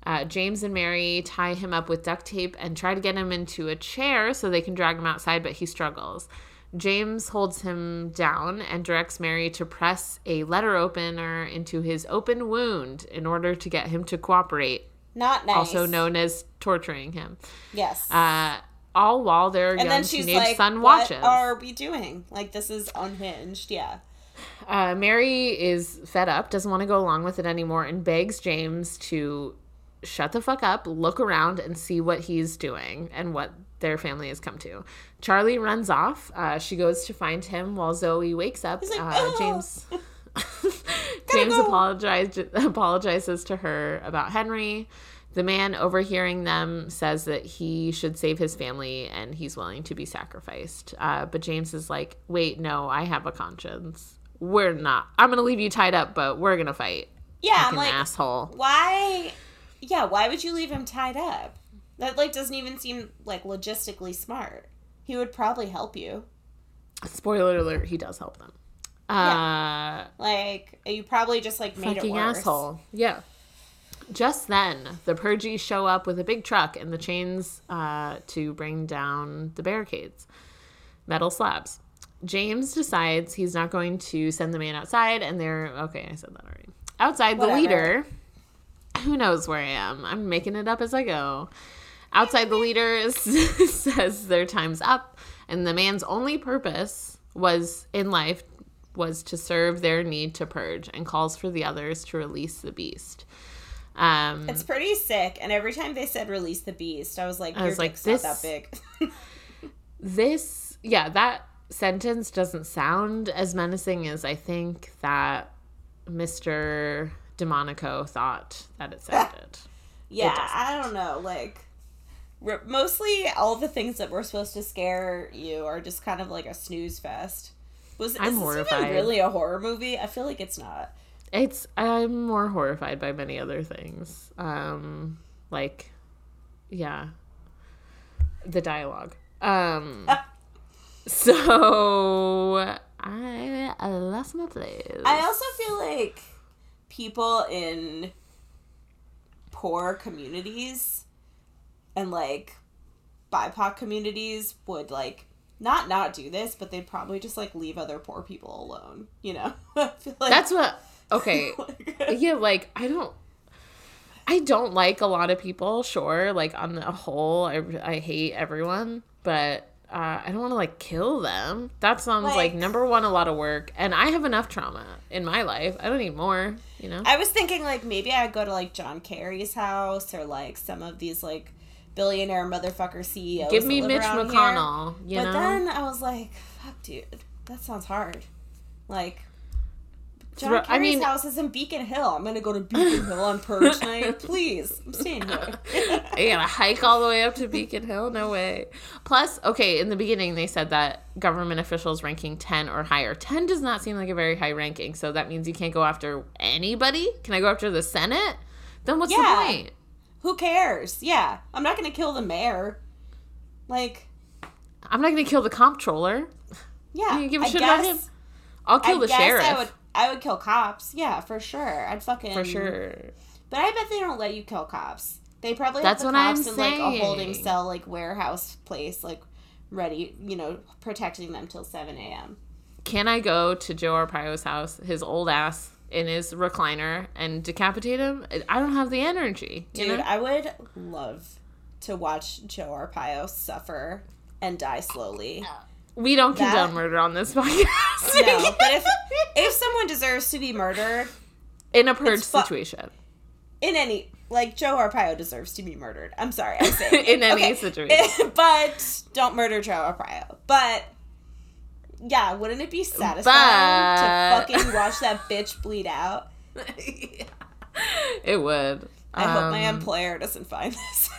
Uh, James and Mary tie him up with duct tape and try to get him into a chair so they can drag him outside, but he struggles. James holds him down and directs Mary to press a letter opener into his open wound in order to get him to cooperate, not nice also known as torturing him. yes Uh, all while their and young then she's teenage like son what watches. are we doing like this is unhinged yeah Uh, Mary is fed up, doesn't want to go along with it anymore, and begs James to shut the fuck up, look around, and see what he's doing and what their family has come to. Charlie runs off. Uh, she goes to find him while Zoe wakes up. like, uh, "Oh." James James go. apologized apologizes to her about Henry. The man overhearing them says that he should save his family and he's willing to be sacrificed. Uh, but James is like, "Wait, no, I have a conscience. We're not. I'm gonna leave you tied up, but we're gonna fight." yeah i'm like asshole. why yeah why would you leave him tied up that like doesn't even seem like logistically smart he would probably help you Spoiler alert: He does help them. Uh, like you probably just like made it fucking worse asshole. Yeah. Just then, the Purgies show up with a big truck and the chains uh, to bring down the barricades, metal slabs. James decides he's not going to send the man outside, and they're okay. I said that already. Outside, the leader, who knows where I am? I'm making it up as I go. Outside, the leader says their time's up, and the man's only purpose was in life was to serve their need to purge, and calls for the others to release the beast. Um, It's pretty sick. And every time they said release the beast, I was like, I was like, this- not that big. this, yeah, that sentence doesn't sound as menacing as I think that Mr. Demonico thought that it sounded. yeah, doesn't. I don't know. Like, mostly all the things that were supposed to scare you are just kind of like a snooze fest. Was I'm is this horrified. even really a horror movie? I feel like it's not. it's I'm more horrified by many other things. Um like yeah. The dialogue. Um so I, I lost my place. I also feel like people in poor communities and like BIPOC communities would like not not do this, but they'd probably just like leave other poor people alone. You know, I feel like That's what okay. yeah, like I don't I don't like a lot of people, sure. Like on the whole, I, I hate everyone, but uh, I don't want to like kill them. That sounds like, Like- number one, a lot of work, and I have enough trauma in my life. I don't need more. You know. I was thinking like maybe I'd go to like John Kerry's house or like some of these like billionaire motherfucker CEOs. Give me Mitch around here. McConnell. You but know. then I was like, fuck, dude, that sounds hard. Like, John Kerry's I mean- house is in Beacon Hill. I'm gonna go to Beacon Hill on purge night. Please, I'm staying here. I gotta hike all the way up to Beacon Hill? No way. Plus, okay, in the beginning they said that government officials ranking 10 or higher. 10 does not seem like a very high ranking, so that means you can't go after anybody? Can I go after the Senate? Then what's Yeah. the point? Who cares? Yeah, I'm not gonna kill the mayor. Like, I'm not gonna kill the comptroller. yeah, You give a I shit about him? I'll kill I the guess sheriff. I would. Kill cops. Yeah, for sure. I'd fucking for sure. But I bet they don't let you kill cops. They probably That's have the what I'm cops in like a holding cell, like warehouse place, like ready, you know, protecting them till seven a.m. Can I go to Joe Arpaio's house, his old ass, in his recliner and decapitate him? I don't have the energy. You Dude, know? I would love to watch Joe Arpaio suffer and die slowly. We don't that- condone murder on this podcast. No, but if if someone deserves to be murdered in a purge fu- situation. in any like Joe Arpaio deserves to be murdered. I'm sorry, I'm saying. In any Okay. situation. but don't murder Joe Arpaio. But yeah, wouldn't it be satisfying But- to fucking watch that bitch bleed out? It would. I hope my Um, employer doesn't find this.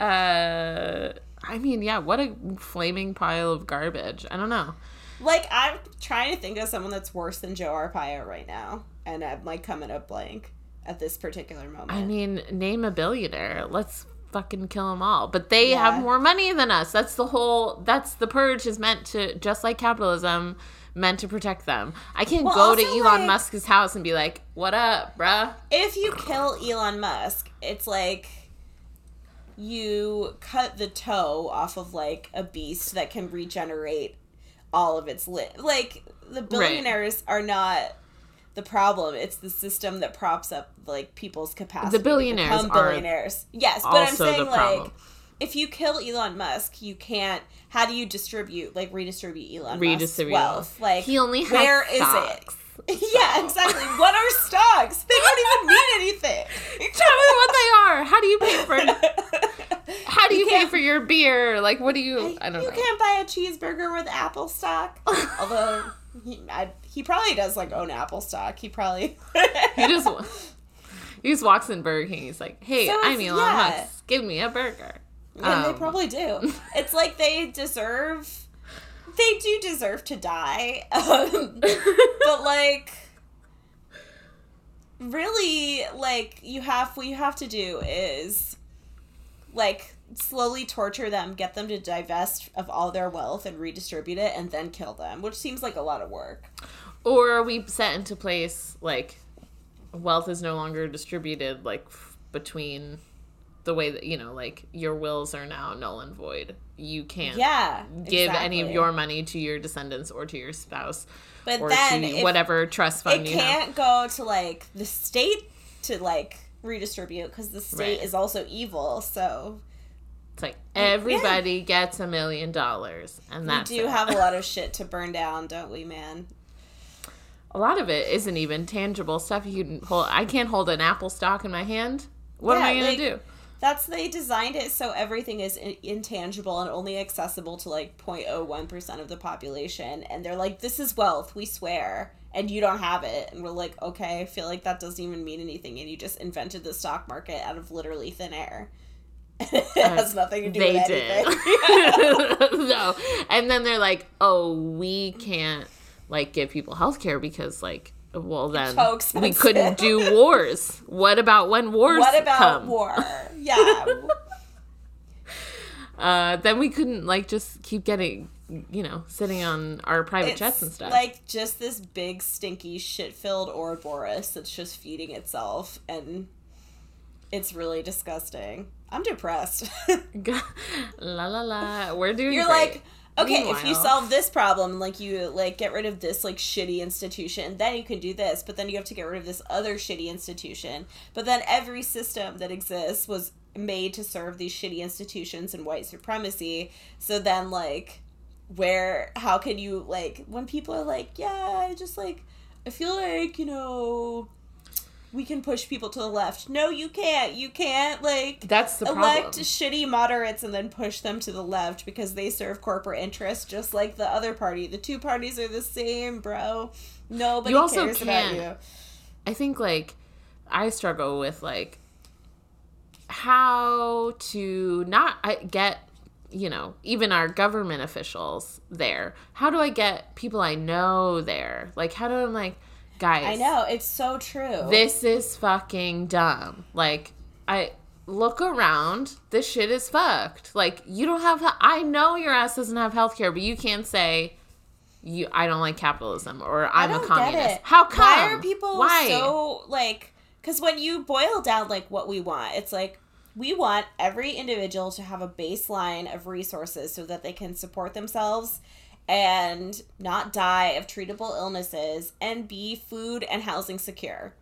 Uh, I mean, yeah, what a flaming pile of garbage. I don't know. like I'm trying to think of someone that's worse than Joe Arpaio right now, and I'm like coming up blank at this particular moment. I mean, name a billionaire. Let's fucking kill them all. But they Yeah. have more money than us. That's the whole. That's the purge is meant to just like capitalism, meant to protect them. I can't Well, go to Elon like- Musk's house and be like, "What up, bruh?" if you kill Elon Musk, it's like you cut the toe off of like a beast that can regenerate all of its lit. Like the billionaires are not the problem. It's the system that props up like people's capacity. The billionaires to billionaires. Yes, but I'm saying like if you kill Elon Musk, you can't. How do you distribute like redistribute Elon Redistribute Musk's wealth? Like He only has where is stocks. it? yeah, exactly. What are stocks? They don't even mean anything. Tell me what they are. How do you pay for? How do you, pay for your beer? Like, what do you? I don't you know. can't buy a cheeseburger with Apple stock. Although he, I, he probably does like own Apple stock. He probably. He just he just walks in Burger King. He's like, "Hey, So I'm Elon yeah. Musk. Give me a burger." and they Um, probably do. It's like they deserve. They do deserve to die, um, but like, really, like you have what you have to do is, like, slowly torture them, get them to divest of all their wealth and redistribute it, and then kill them, which seems like a lot of work. Or we set into place like wealth is no longer distributed like f- between the way that you know like your wills are now null and void. You can't Yeah, give any of your money to your descendants or to your spouse But or then to whatever trust fund it you can't go to like the state to like redistribute because the state Right. is also evil. So It's like everybody gets a million dollars, and that's we do it. have a lot of shit to burn down, don't we, man? a lot of it isn't even tangible stuff. You can hold. I can't hold an apple stock in my hand. What am I gonna like- do? That's they designed it so everything is in- intangible and only accessible to like 0.01% of the population and they're like this is wealth, we swear, and you don't have it. And we're like, "Okay, I feel like that doesn't even mean anything and you just invented the stock market out of literally thin air." it has nothing to do they with did. anything. no, and then they're like, "Oh, we can't." like give people health care because like well then so we couldn't do wars. What about when wars What about come? war? Yeah. Uh, then we couldn't like just keep getting you know sitting on our private it's jets and stuff. like just this big stinky shit-filled Ouroboros that's just feeding itself and it's really disgusting. I'm depressed. la la la. We're doing. You're great. like, okay, if you solve this problem, like you like get rid of this like shitty institution, then you can do this, but then you have to get rid of this other shitty institution. But then every system that exists was made to serve these shitty institutions and white supremacy. So then like where how can you like when people are like, yeah, I just like I feel like, you know, we can push people to the left. No, you can't. You can't like That's the elect problem. shitty moderates and then push them to the left because they serve corporate interests just like the other party. The two parties are the same, bro. Nobody You also cares about you. I think like I struggle with like how to not I get you know even our government officials there. How do I get people I know there? Like how do I like guys? I know it's so true. This is fucking dumb. Like I look around. This shit is fucked. Like you don't have. I know your ass doesn't have healthcare, but you can't say. You, I don't like capitalism, or I'm a communist. How come? Why are people Why? so like? Because when you boil down like what we want, it's like we want every individual to have a baseline of resources so that they can support themselves and not die of treatable illnesses and be food and housing secure.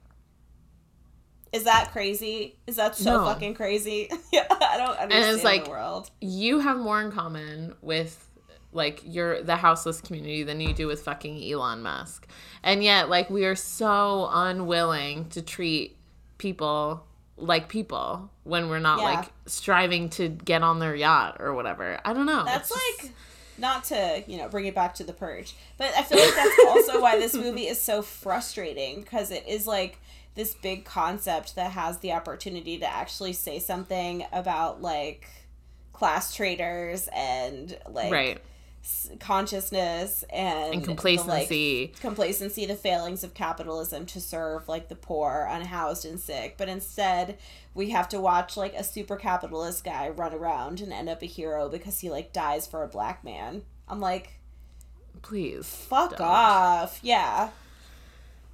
Is that crazy? Is that so No. fucking crazy? yeah, I don't understand like- the world. you have more in common with like your the houseless community than you do with fucking Elon Musk. And yet like we are so unwilling to treat people like people when we're not Yeah. like striving to get on their yacht or whatever. I don't know. That's It's just- like not to you know bring it back to the purge, but I feel like that's also why this movie is so frustrating because it is like this big concept that has the opportunity to actually say something about like class traders and like right. Consciousness and And the, complacency. like, complacency the failings of capitalism to serve like the poor unhoused and sick but instead we have to watch like a super capitalist guy run around and end up a hero because he like dies for a black man i'm like Please. fuck don't. off yeah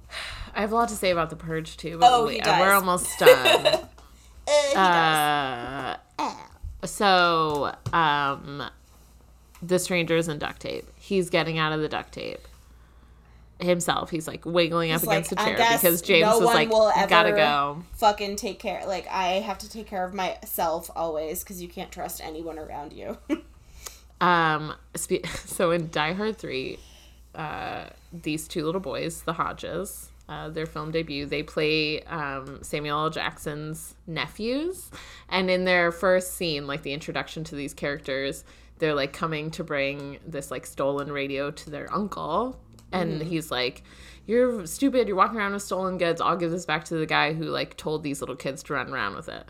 I have a lot to say about the purge too, but Oh, he does. we're almost done. Uh, uh, so um the strangers in duct tape. He's getting out of the duct tape. Himself he's like wiggling up He's against like, a "I chair because james no was one like will gotta go. fucking take care like i have to take care of myself always because you can't trust anyone around you. Um spe- so in die hard 3 uh these two little boys the hodges uh, their film debut they play um, samuel l. Jackson's nephews. And in their first scene like the introduction to these characters they're like coming to bring this like stolen radio to their uncle and he's like you're stupid. You're walking around with stolen goods. I'll give this back to the guy who like told these little kids to run around with it.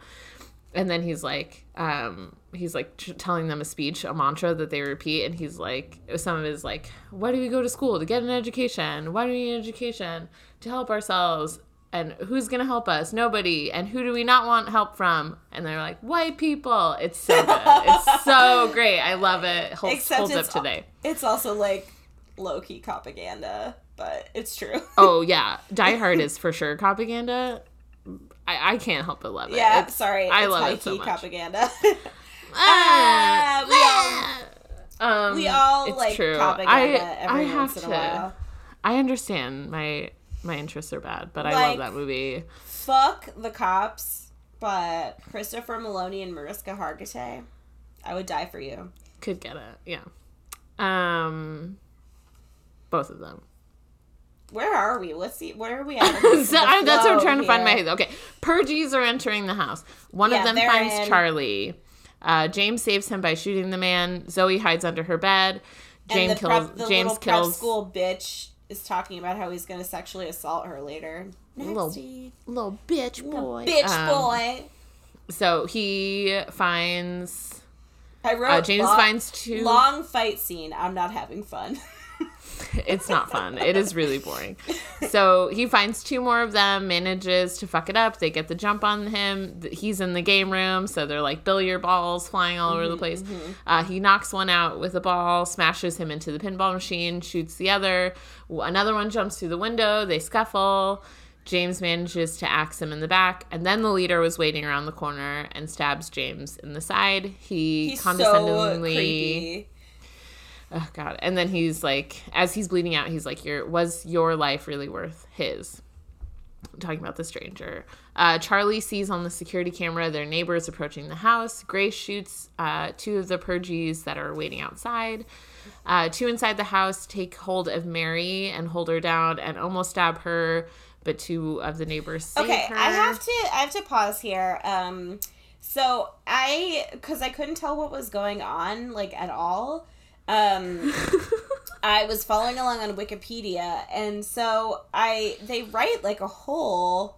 And then he's like um he's like tr- telling them a speech a mantra that they repeat and he's like some of his like why do we go to school to get an education? Why do we need an education to help ourselves and who's gonna help us? Nobody. And who do we not want help from? And they're like white people. It's so good. It's so great. I love it. Holds, Except holds up today. it's also like low-key propaganda but it's true. Oh yeah. Die hard is for sure propaganda. I, I can't help but love it. Yeah, It's- sorry. i it's love it so much. propaganda. Ah, we all um, we all it's like true. propaganda I, every I have once to. in a while. I understand my my interests are bad, but I love that movie. Fuck the cops, but Christopher Meloni and Mariska Hargitay, I would die for you. Could get it, yeah. Um, both of them. Where are we? Let's see. Where are we at? So I, that's what I'm trying to find my head. Okay, Purgies are entering the house. One Yeah, of them finds in. Charlie. Uh, James saves him by shooting the man. Zoe hides under her bed. James kills. prep, the James kills. school bitch is talking about how he's going to sexually assault her later. Little Nasty. Little bitch boy. bitch Um, boy. So he finds. I wrote Uh, James long, finds two. long fight scene. I'm not having fun. it's not fun. It is really boring. So he finds two more of them, manages to fuck it up. They get the jump on him. He's in the game room, so they're like billiard balls flying all over the place. Uh, he knocks one out with a ball, smashes him into the pinball machine, shoots the other. Another one jumps through the window. They scuffle. James manages to axe him in the back, and then the leader was waiting around the corner and stabs James in the side. He He's so condescendingly creepy. Oh god. And then he's like as he's bleeding out, he's like, Your was your life really worth his? I'm talking about the stranger. Uh, Charlie sees on the security camera their neighbors approaching the house. Grace shoots uh, two of the purges that are waiting outside. Uh, two inside the house take hold of Mary and hold her down and almost stab her, but two of the neighbors Okay, her. I have to I have to pause here. Um so I cuz I couldn't tell what was going on like at all. Um I was following along on Wikipedia and so I they write like a whole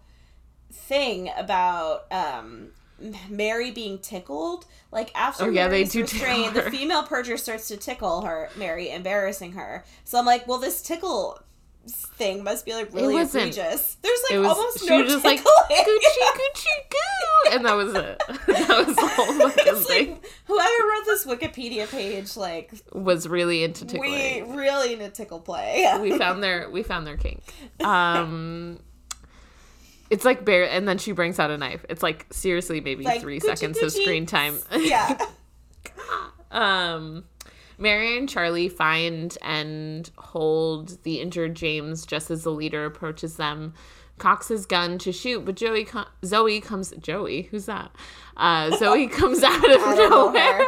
thing about um Mary being tickled. Like after Oh, yeah, they do restrained, the female purger starts to tickle her, Mary, embarrassing her. So I'm like, well, this tickle thing must be like really egregious. There's like was almost no was just like. Gucci Gucci goo and that was it. that was the whole fucking thing. like whoever wrote this Wikipedia page, like Was really into tickling. we really need tickle play. we found their we found their kink. Um it's like bare and then she brings out a knife. It's like seriously maybe Like, three Gucci, seconds of screen time. yeah. um Mary and Charlie find and hold the injured James just as the leader approaches them. Cocks his gun to shoot, but Joey co- Zoe comes. Joey, who's that? Uh, Zoe comes out of I don't know nowhere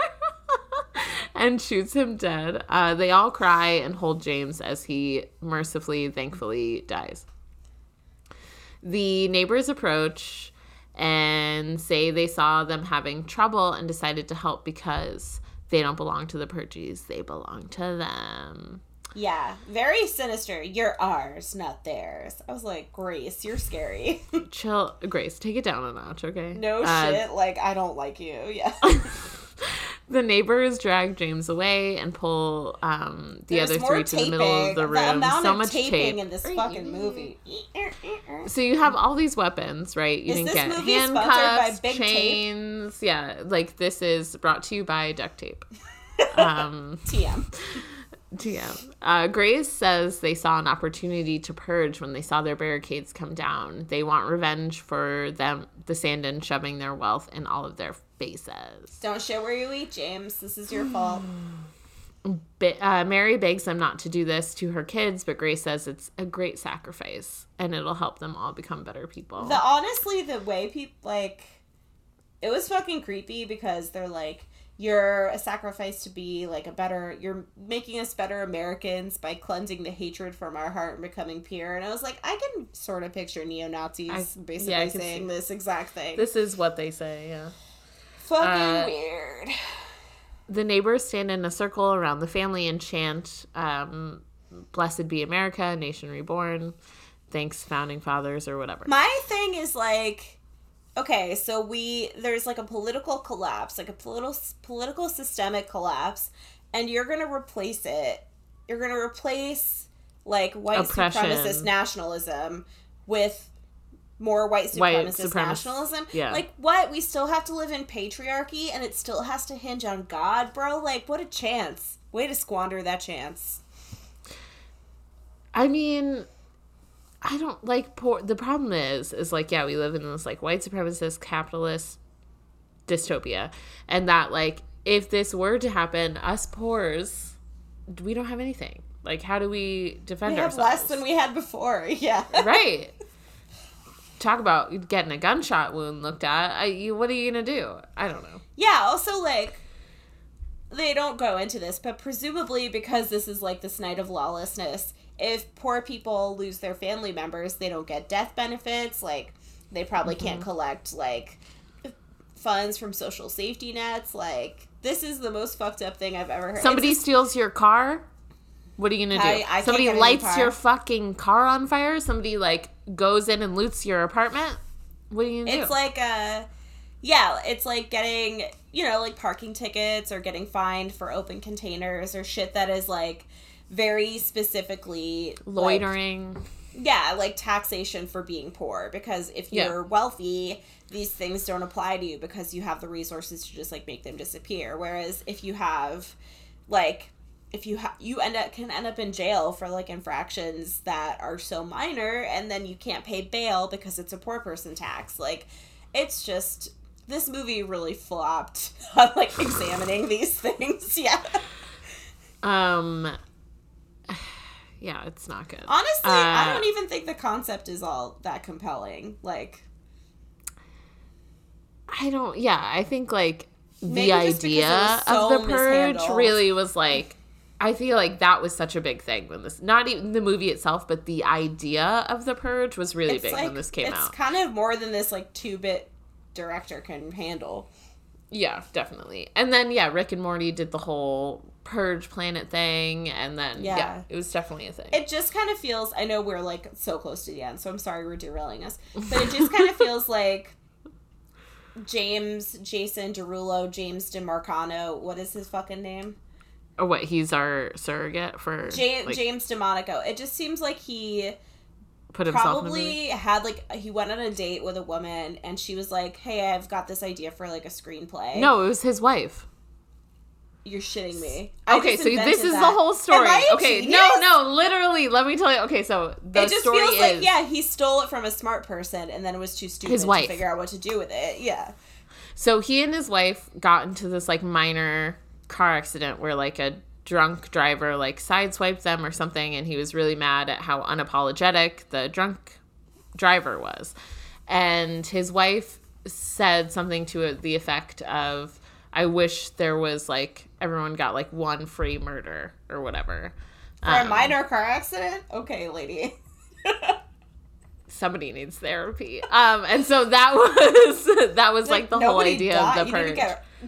and shoots him dead. Uh, they all cry and hold James as he mercifully, thankfully dies. The neighbors approach and say they saw them having trouble and decided to help because they don't belong to the Purges, they belong to them. Yeah. Very sinister. You're ours, not theirs. I was like, Grace, you're scary. Chill, Grace, take it down a notch, okay? no Uh, shit. Like I don't like you. Yeah. The neighbors drag James away and pull um, the There's other three to the middle of the room. amount so much taping tape. in this fucking movie. So you have all these weapons, right? You Is didn't this get movie sponsored by handcuffs, Big Tape? chains. Yeah, like this is brought to you by duct tape. Um, TM. TM. Uh, Grace says they saw an opportunity to purge when they saw their barricades come down. They want revenge for them, the Sandin shoving their wealth in all of their faces. Don't shit where you eat, James. This is your fault. Uh, Mary begs them not to do this to her kids, but Grace says it's a great sacrifice and it'll help them all become better people. The honestly, the way people like, it was fucking creepy because they're like, you're a sacrifice to be like a better. You're making us better Americans by cleansing the hatred from our heart and becoming pure. And I was like, I can sort of picture neo Nazis I- basically yeah, saying this exact thing. this is what they say, yeah. Fucking uh, weird. the neighbors stand in a circle around the family and chant, um, Blessed be America, nation reborn, thanks, founding fathers, or whatever. My thing is like, okay, so we there's like a political collapse, like a political political systemic collapse, and you're gonna replace it. You're gonna replace like white Oppression. supremacist nationalism with more white supremacist White supremacist- nationalism. yeah. Like what? We still have to live in patriarchy, and it still has to hinge on God, bro. Like what a chance! Way to squander that chance. I mean, I don't like poor. The problem is, is like, yeah, we live in this like white supremacist capitalist dystopia, and that like if this were to happen, us poors, we don't have anything. Like, how do we defend We have ourselves? less than we had before. Yeah. right. Talk about getting a gunshot wound looked at. I, you, what are you gonna do? I don't know. Yeah, also like they don't go into this, but presumably because this is like this night of lawlessness, if poor people lose their family members, they don't get death benefits, like they probably can't Mm-hmm. collect like funds from social safety nets, like this is the most fucked up thing I've ever heard. Somebody just- steals your car. What are you gonna do? I- Somebody a lights your fucking car on fire. Somebody like goes in and loots your apartment. What are you gonna it's do? like uh yeah, it's like getting, you know, like parking tickets or getting fined for open containers or shit that is like very specifically like, Loitering. yeah, like taxation for being poor because if you're wealthy, these things don't apply to you because you have the resources to just like make them disappear. Whereas if you have like if you ha- you end up can end up in jail for like infractions that are so minor and then you can't pay bail because it's a poor person tax. Like it's just this movie really flopped on like examining these things. Yeah. Um yeah, it's not good. Honestly, I Uh, don't even think the concept is all that compelling. Like I don't. Yeah, I think like the idea so of the purge mishandled. really was like. I feel like that was such a big thing when this, not even the movie itself, but the idea of the purge was really it's big like when this came it's out. It's kind of more than this like two bit director can handle. Yeah, definitely. And then yeah, Rick and Morty did the whole purge planet thing, and then yeah, Yeah. it was definitely a thing. It just kind of feels. I know we're like so close to the end, so I'm sorry we're derailing us, but it just kind of feels like James Jason Derulo, James DeMarcano. What is his fucking name? Oh, what? He's our surrogate for Ja- like, James DeMonico. It just seems like he put probably had like he went on a date with a woman and she was like, "Hey, I've got this idea for like a screenplay." No, it was his wife. you're shitting me. I Okay, so this is that. the whole story. Am I a Okay, genius? no, no, literally, let me tell you. Okay, so the it just story feels is like yeah, he stole it from a smart person and then was too stupid His wife. to figure out what to do with it. Yeah. so he and his wife got into this like minor car accident where like a drunk driver like sideswiped them or something, and he was really mad at how unapologetic the drunk driver was, and his wife said something to the effect of. I wish there was like everyone got like one free murder or whatever. For a Um, minor car accident? Okay, lady. somebody needs therapy. Um, and so that was that was like the whole idea died. of the purge.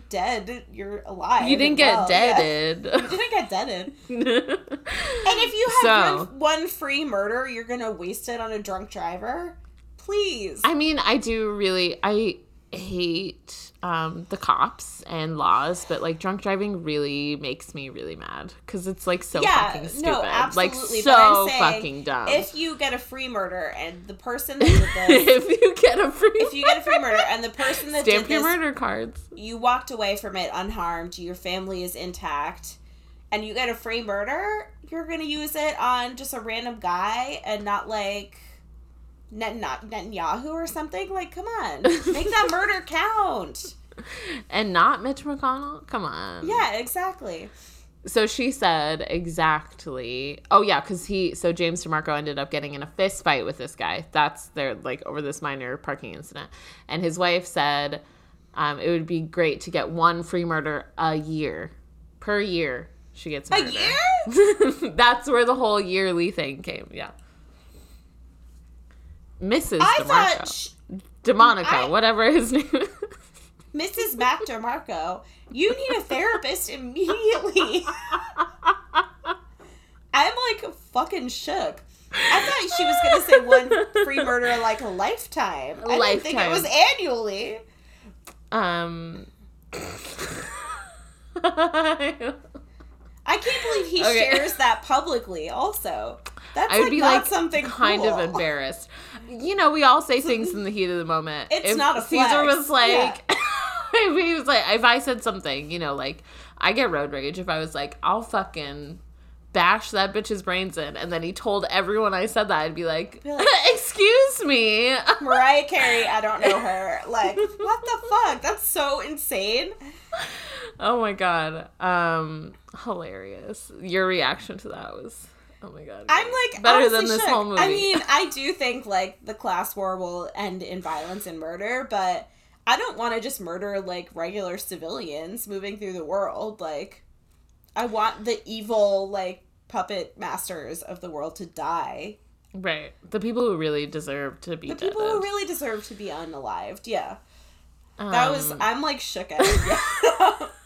Dead. You're alive. you didn't and get well, yeah. deaded. You didn't get deaded. And if you have So- one, one free murder, you're gonna waste it on a drunk driver? Please. I mean, I do really I hate um, the cops and laws, but like drunk driving really makes me really mad because it's like so yeah, fucking stupid, no, like so saying, fucking dumb. If you get a free murder and the person that did this, if you get a free, if you get a free murder and the person that stamp did your this, murder cards. you walked away from it unharmed, your family is intact, and you get a free murder, you're gonna use it on just a random guy and not like Net- not Netanyahu or something. Like, come on, make that murder count. And not Mitch McConnell. Come on. Yeah, exactly. so she said exactly oh yeah because he so james demarco ended up getting in a fist fight with this guy that's their like over this minor parking incident and his wife said um, it would be great to get one free murder a year per year she gets A year? that's where the whole yearly thing came yeah mrs I demarco thought sh- demonica I- whatever his name is Mrs. Mac DeMarco, you need a therapist immediately. I'm like fucking shook. I thought she was gonna say one free murder like a lifetime. I didn't think it was annually. um I can't believe he Okay. shares that publicly. Also, that's I would like be not like something kind cool. of embarrassed. You know, we all say things in the heat of the moment. It's not a Caesar was like, if he was like, if I said something, you know, like I get road rage if I was like, I'll fucking bash that bitch's brains in, and then he told everyone I said that, I'd be like, excuse me. Mariah Carey, I don't know her. Like, what the fuck? That's so insane. oh my god, um, hilarious. Your reaction to that was. Oh my god. I'm like better than this shook. whole movie. I mean, I do think like the class war will end in violence and murder, but I don't want to just murder like regular civilians moving through the world. Like, I want the evil like puppet masters of the world to die. right, the people who really deserve to be The dead. people who really deserve to be unalived. Yeah, that was. Um, I'm like shook at it. Yeah.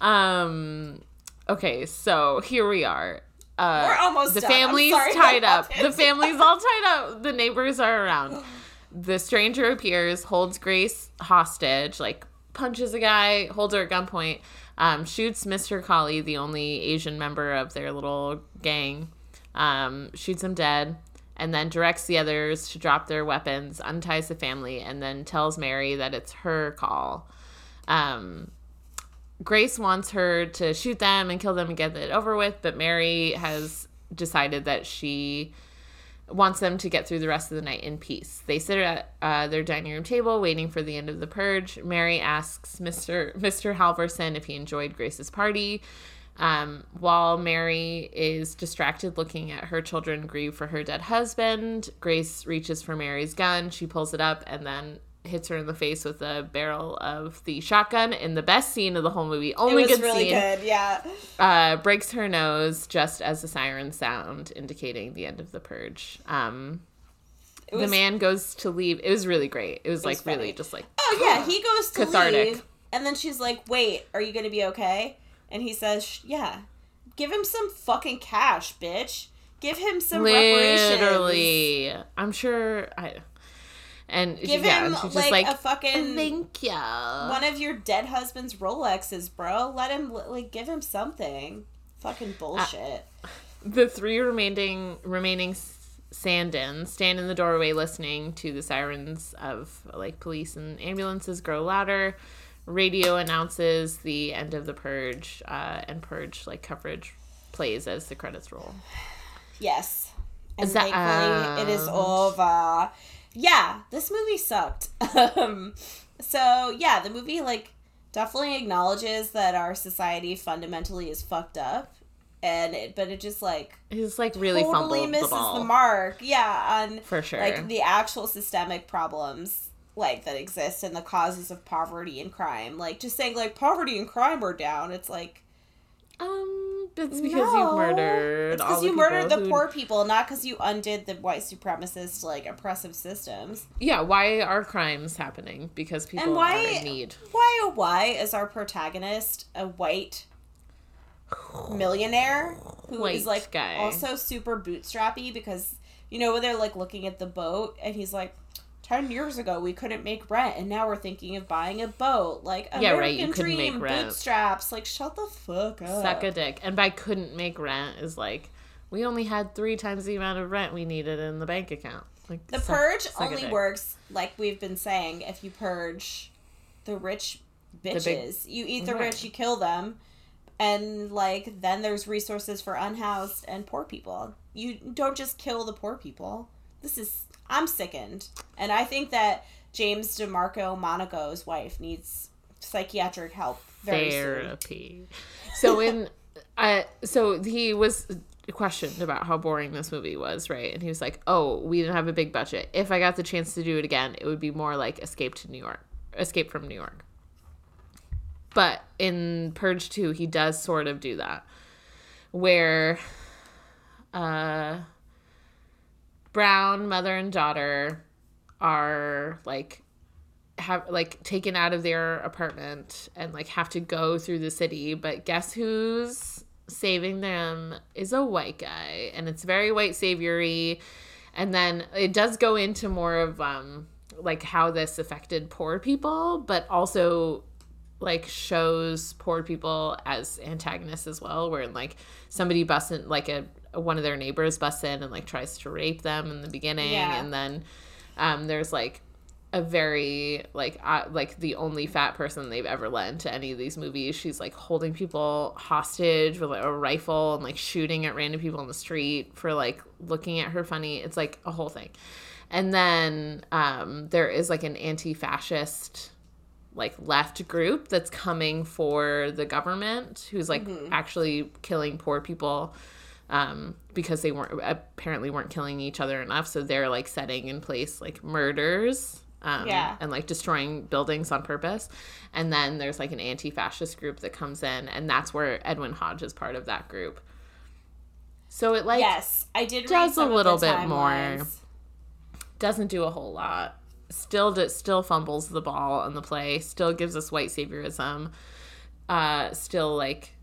Um. Okay, so here we are. Uh, We're almost the done. Family's tied up. The family's all tied up. The neighbors are around. The stranger appears, holds Grace hostage, like punches a guy, holds her at gunpoint. um, shoots Mr. Colley, the only Asian member of their little gang, um, shoots him dead, and then directs the others to drop their weapons, unties the family, and then tells Mary that it's her call. Um, Grace wants her to shoot them and kill them and get it over with, but Mary has decided that she wants them to get through the rest of the night in peace. They sit at uh, their dining room table waiting for the end of the purge. Mary asks Mr. Mr. Halverson if he enjoyed Grace's party. Um, while Mary is distracted looking at her children grieve for her dead husband, Grace reaches for Mary's gun. She pulls it up and then hits her in the face with the barrel of the shotgun in the best scene of the whole movie. Only it was good really scene. good. Yeah. Uh, breaks her nose just as the sirens sound, indicating the end of the purge. Um, It the man goes to leave. It was really great. It was like really just like Oh yeah, he goes to Cathartic. leave, and then she's like, "Wait, are you gonna be okay?" And he says, "Yeah." Give him some fucking cash, bitch. Give him some reparations. literally. I'm sure. I and she, Give yeah, him and she's like, like a fucking thank you. one of your dead husband's Rolexes, bro. Let him like give him something. Fucking bullshit. The three remaining remaining s- Sandins stand in the doorway listening to the sirens of like police and ambulances grow louder. Radio announces the end of the purge, uh, and purge like coverage plays as the credits roll. yes. And that thankfully it is over. Yeah, this movie sucked. um, so yeah, the movie like definitely acknowledges that our society fundamentally is fucked up, and it, but it just like He's like really totally misses the ball mark. Yeah, on for sure. like the actual systemic problems like that exist and the causes of poverty and crime. Like just saying like poverty and crime are down. It's like um, it's because no. you murdered It's because the you murdered the who- poor people, not because you undid the white supremacist like oppressive systems. Yeah, why are crimes happening? Because people And why- are in need. Why oh why is our protagonist a white millionaire who is White like guy. also super bootstrappy because you know when they're like looking at the boat and he's like 10 years ago we couldn't make rent and now we're thinking of buying a boat like American Yeah, right, you couldn't dream make rent. bootstraps like shut the fuck up Suck a dick. And by couldn't make rent is like we only had three times the amount of rent we needed in the bank account. Like the suck- purge suck only works like we've been saying if you purge the rich bitches big- you eat the Right. rich you kill them and like then there's resources for unhoused and poor people you don't just kill the poor people this is i'm sickened and i think that james demarco monaco's wife needs psychiatric help very soon therapy. So in uh so he was questioned about how boring this movie was, right? And he was like, "Oh, we didn't have a big budget. If I got the chance to do it again, it would be more like Escape to New York. Escape from New York." But in Purge 2, he does sort of do that. Where uh Brown mother and daughter are like have like taken out of their apartment and like have to go through the city. But guess who's saving them is a white guy and it's very white saviory. And then it does go into more of um like how this affected poor people but also like shows poor people as antagonists as well where like somebody busts in like a one of their neighbors busts in and like tries to rape them in the beginning Yeah. and then um there's like a very like uh, like the only fat person they've ever let into any of these movies. She's like holding people hostage with like, a rifle and like shooting at random people on the street for like looking at her funny. It's like a whole thing. And then um there is like an anti-fascist like left group that's coming for the government who's like actually killing poor people um, because they weren't apparently weren't killing each other enough so they're like setting in place like murders um, Yeah. and like destroying buildings on purpose and then there's like an anti-fascist group that comes in and that's where edwin hodge is part of that group so it like yes i did read does a some of the little bit more. doesn't do a whole lot. Still, do, still fumbles the ball on the play. Still gives us white saviorism. Uh, still like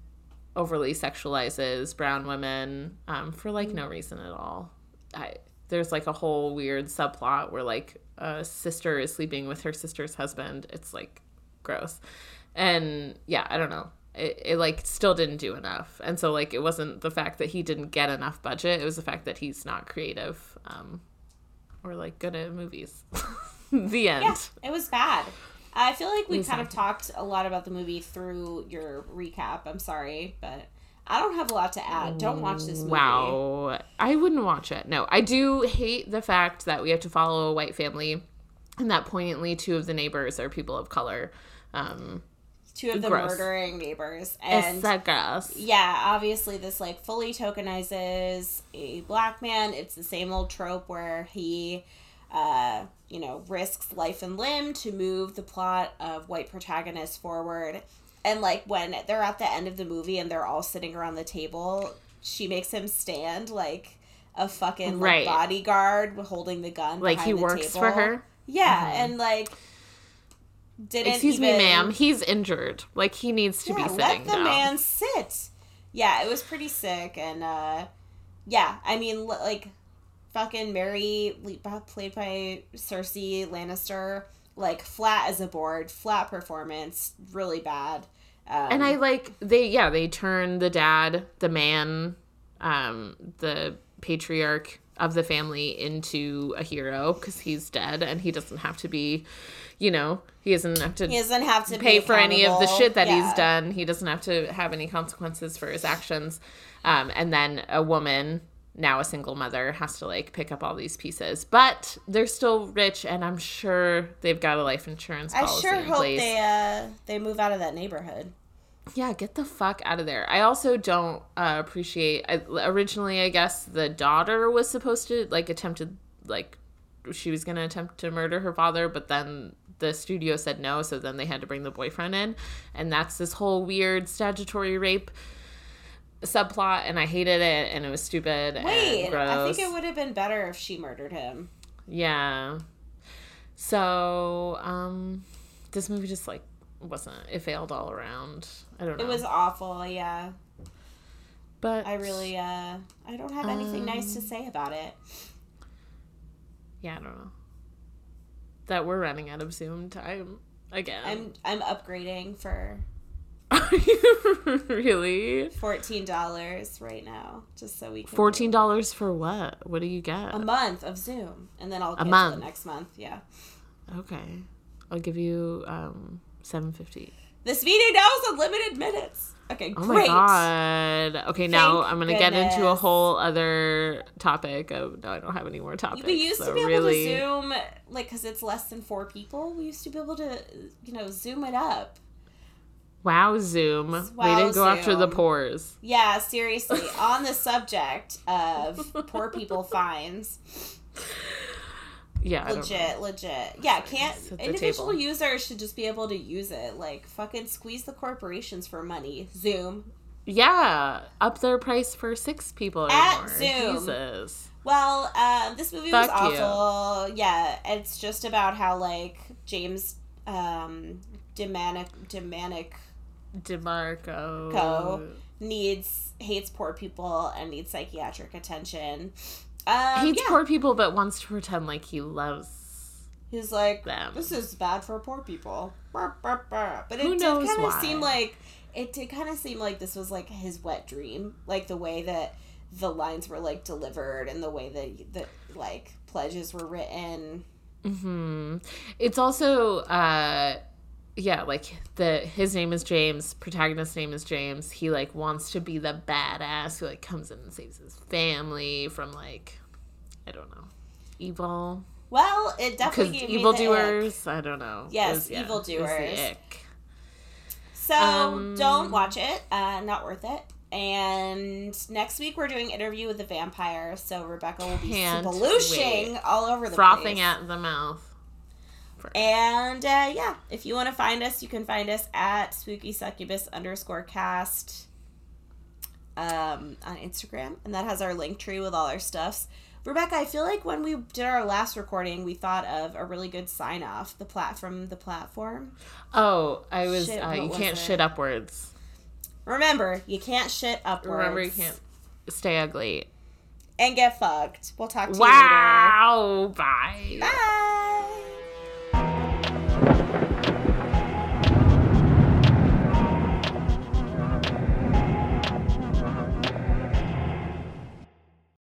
overly sexualizes brown women um, for like no reason at all. I, there's like a whole weird subplot where like a sister is sleeping with her sister's husband. It's like gross, and yeah, I don't know. it, it like still didn't do enough. And so like it wasn't the fact that he didn't get enough budget, it was the fact that he's not creative um or like good at movies. the end. Yeah, it was bad. I feel like we kind of talked a lot about the movie through your recap. I'm sorry, but I don't have a lot to add. Don't watch this movie. Wow. I wouldn't watch it. No. I do hate the fact that we have to follow a white family and that poignantly two of the neighbors are people of color. Um Two of the Gross. murdering neighbors. And it's that gross. yeah, obviously this like fully tokenizes a black man. It's the same old trope where he uh, you know, risks life and limb to move the plot of white protagonists forward. And like when they're at the end of the movie and they're all sitting around the table, she makes him stand like a fucking like, Right. bodyguard holding the gun. Like he works for table. her. Yeah, and like didn't Excuse me, ma'am. He's injured. Like he needs to yeah, be sitting let the down. man sit. Yeah, it was pretty sick, and uh, yeah, I mean, like, fucking Mary, Le- played by Cersei Lannister, like flat as a board, flat performance, really bad. Um, and I like they yeah, they turn the dad, the man, um, the patriarch of the family into a hero because he's dead and he doesn't have to be, you know, he doesn't have to he doesn't have to pay for any of the shit that Yeah. he's done. He doesn't have to have any consequences for his actions. Um, and then a woman, now a single mother, has to like pick up all these pieces. But they're still rich, and I'm sure they've got a life insurance I policy sure in hope place. they uh they move out of that neighborhood. Yeah, get the fuck out of there. I also don't uh, appreciate. I, originally, I guess the daughter was supposed to like attempted like she was gonna attempt to murder her father, but then the studio said no, so then they had to bring the boyfriend in, and that's this whole weird statutory rape subplot, and I hated it, and it was stupid. Wait, and gross. I think it would have been better if she murdered him. Yeah. So, um, this movie just like wasn't. It failed all around. I don't know. It was awful. Yeah, but I really uh I don't have anything nice Um, to say about it. Yeah, I don't know. That we're running out of Zoom time again. I'm I'm upgrading for Are you really? fourteen dollars right now, just so we can Fourteen dollars for what? What do you get? a month of Zoom, and then I'll get month. next month. Yeah, Okay, I'll give you um seven fifty. this meeting now is unlimited minutes. Okay, Oh great. my god. Okay, now Thank I'm gonna get into a whole other topic. Of, no, I don't have any more topics. We used so to be able really, to Zoom, like, because it's less than four people. We used to be able to, you know, Zoom it up. Wow, Zoom. We didn't go after the pores. Yeah, seriously. on the subject of poor people fines, Yeah, I don't know. legit, legit. Yeah, can't Sit at the individual table. users should just be able to use it. Like fucking squeeze the corporations for money. Zoom. Yeah, up their price for six people or At more. Zoom. Jesus. Well, uh, this movie Fuck was you. awful. Yeah, it's just about how like James um Demanic Demanic DeMarco. Co. needs hates poor people and needs psychiatric attention. Um, Hates yeah. poor people but wants to pretend like he loves He's like, them. this is bad for poor people. But it Who did kind of seem like it did kind of seem like this was like his wet dream, like the way that the lines were like delivered and the way that that like pledges were written. hmm It's also uh yeah, like the his name is James, protagonist's name is James. He like wants to be the badass who like comes in and saves his family from like I don't know. Evil. Well, it definitely gave the ick. I don't know. Yes, was- yeah, the ick. So Um, don't watch it. Uh, not worth it. And next week we're doing interview with the vampire. So Rebecca will be splooshing all over the Frothing place. at the mouth. And uh, yeah, if you want to find us, you can find us at spooky succubus underscore cast um, on Instagram, and that has our link tree with all our stuffs. Rebecca, I feel like when we did our last recording, we thought of a really good sign off. The plat from the platform. Oh, I was. Shit, uh, you was can't it? shit upwards. Remember, you can't shit upwards. Remember, you can't stay ugly. and get fucked. We'll talk to you later. Wow. Bye. Bye.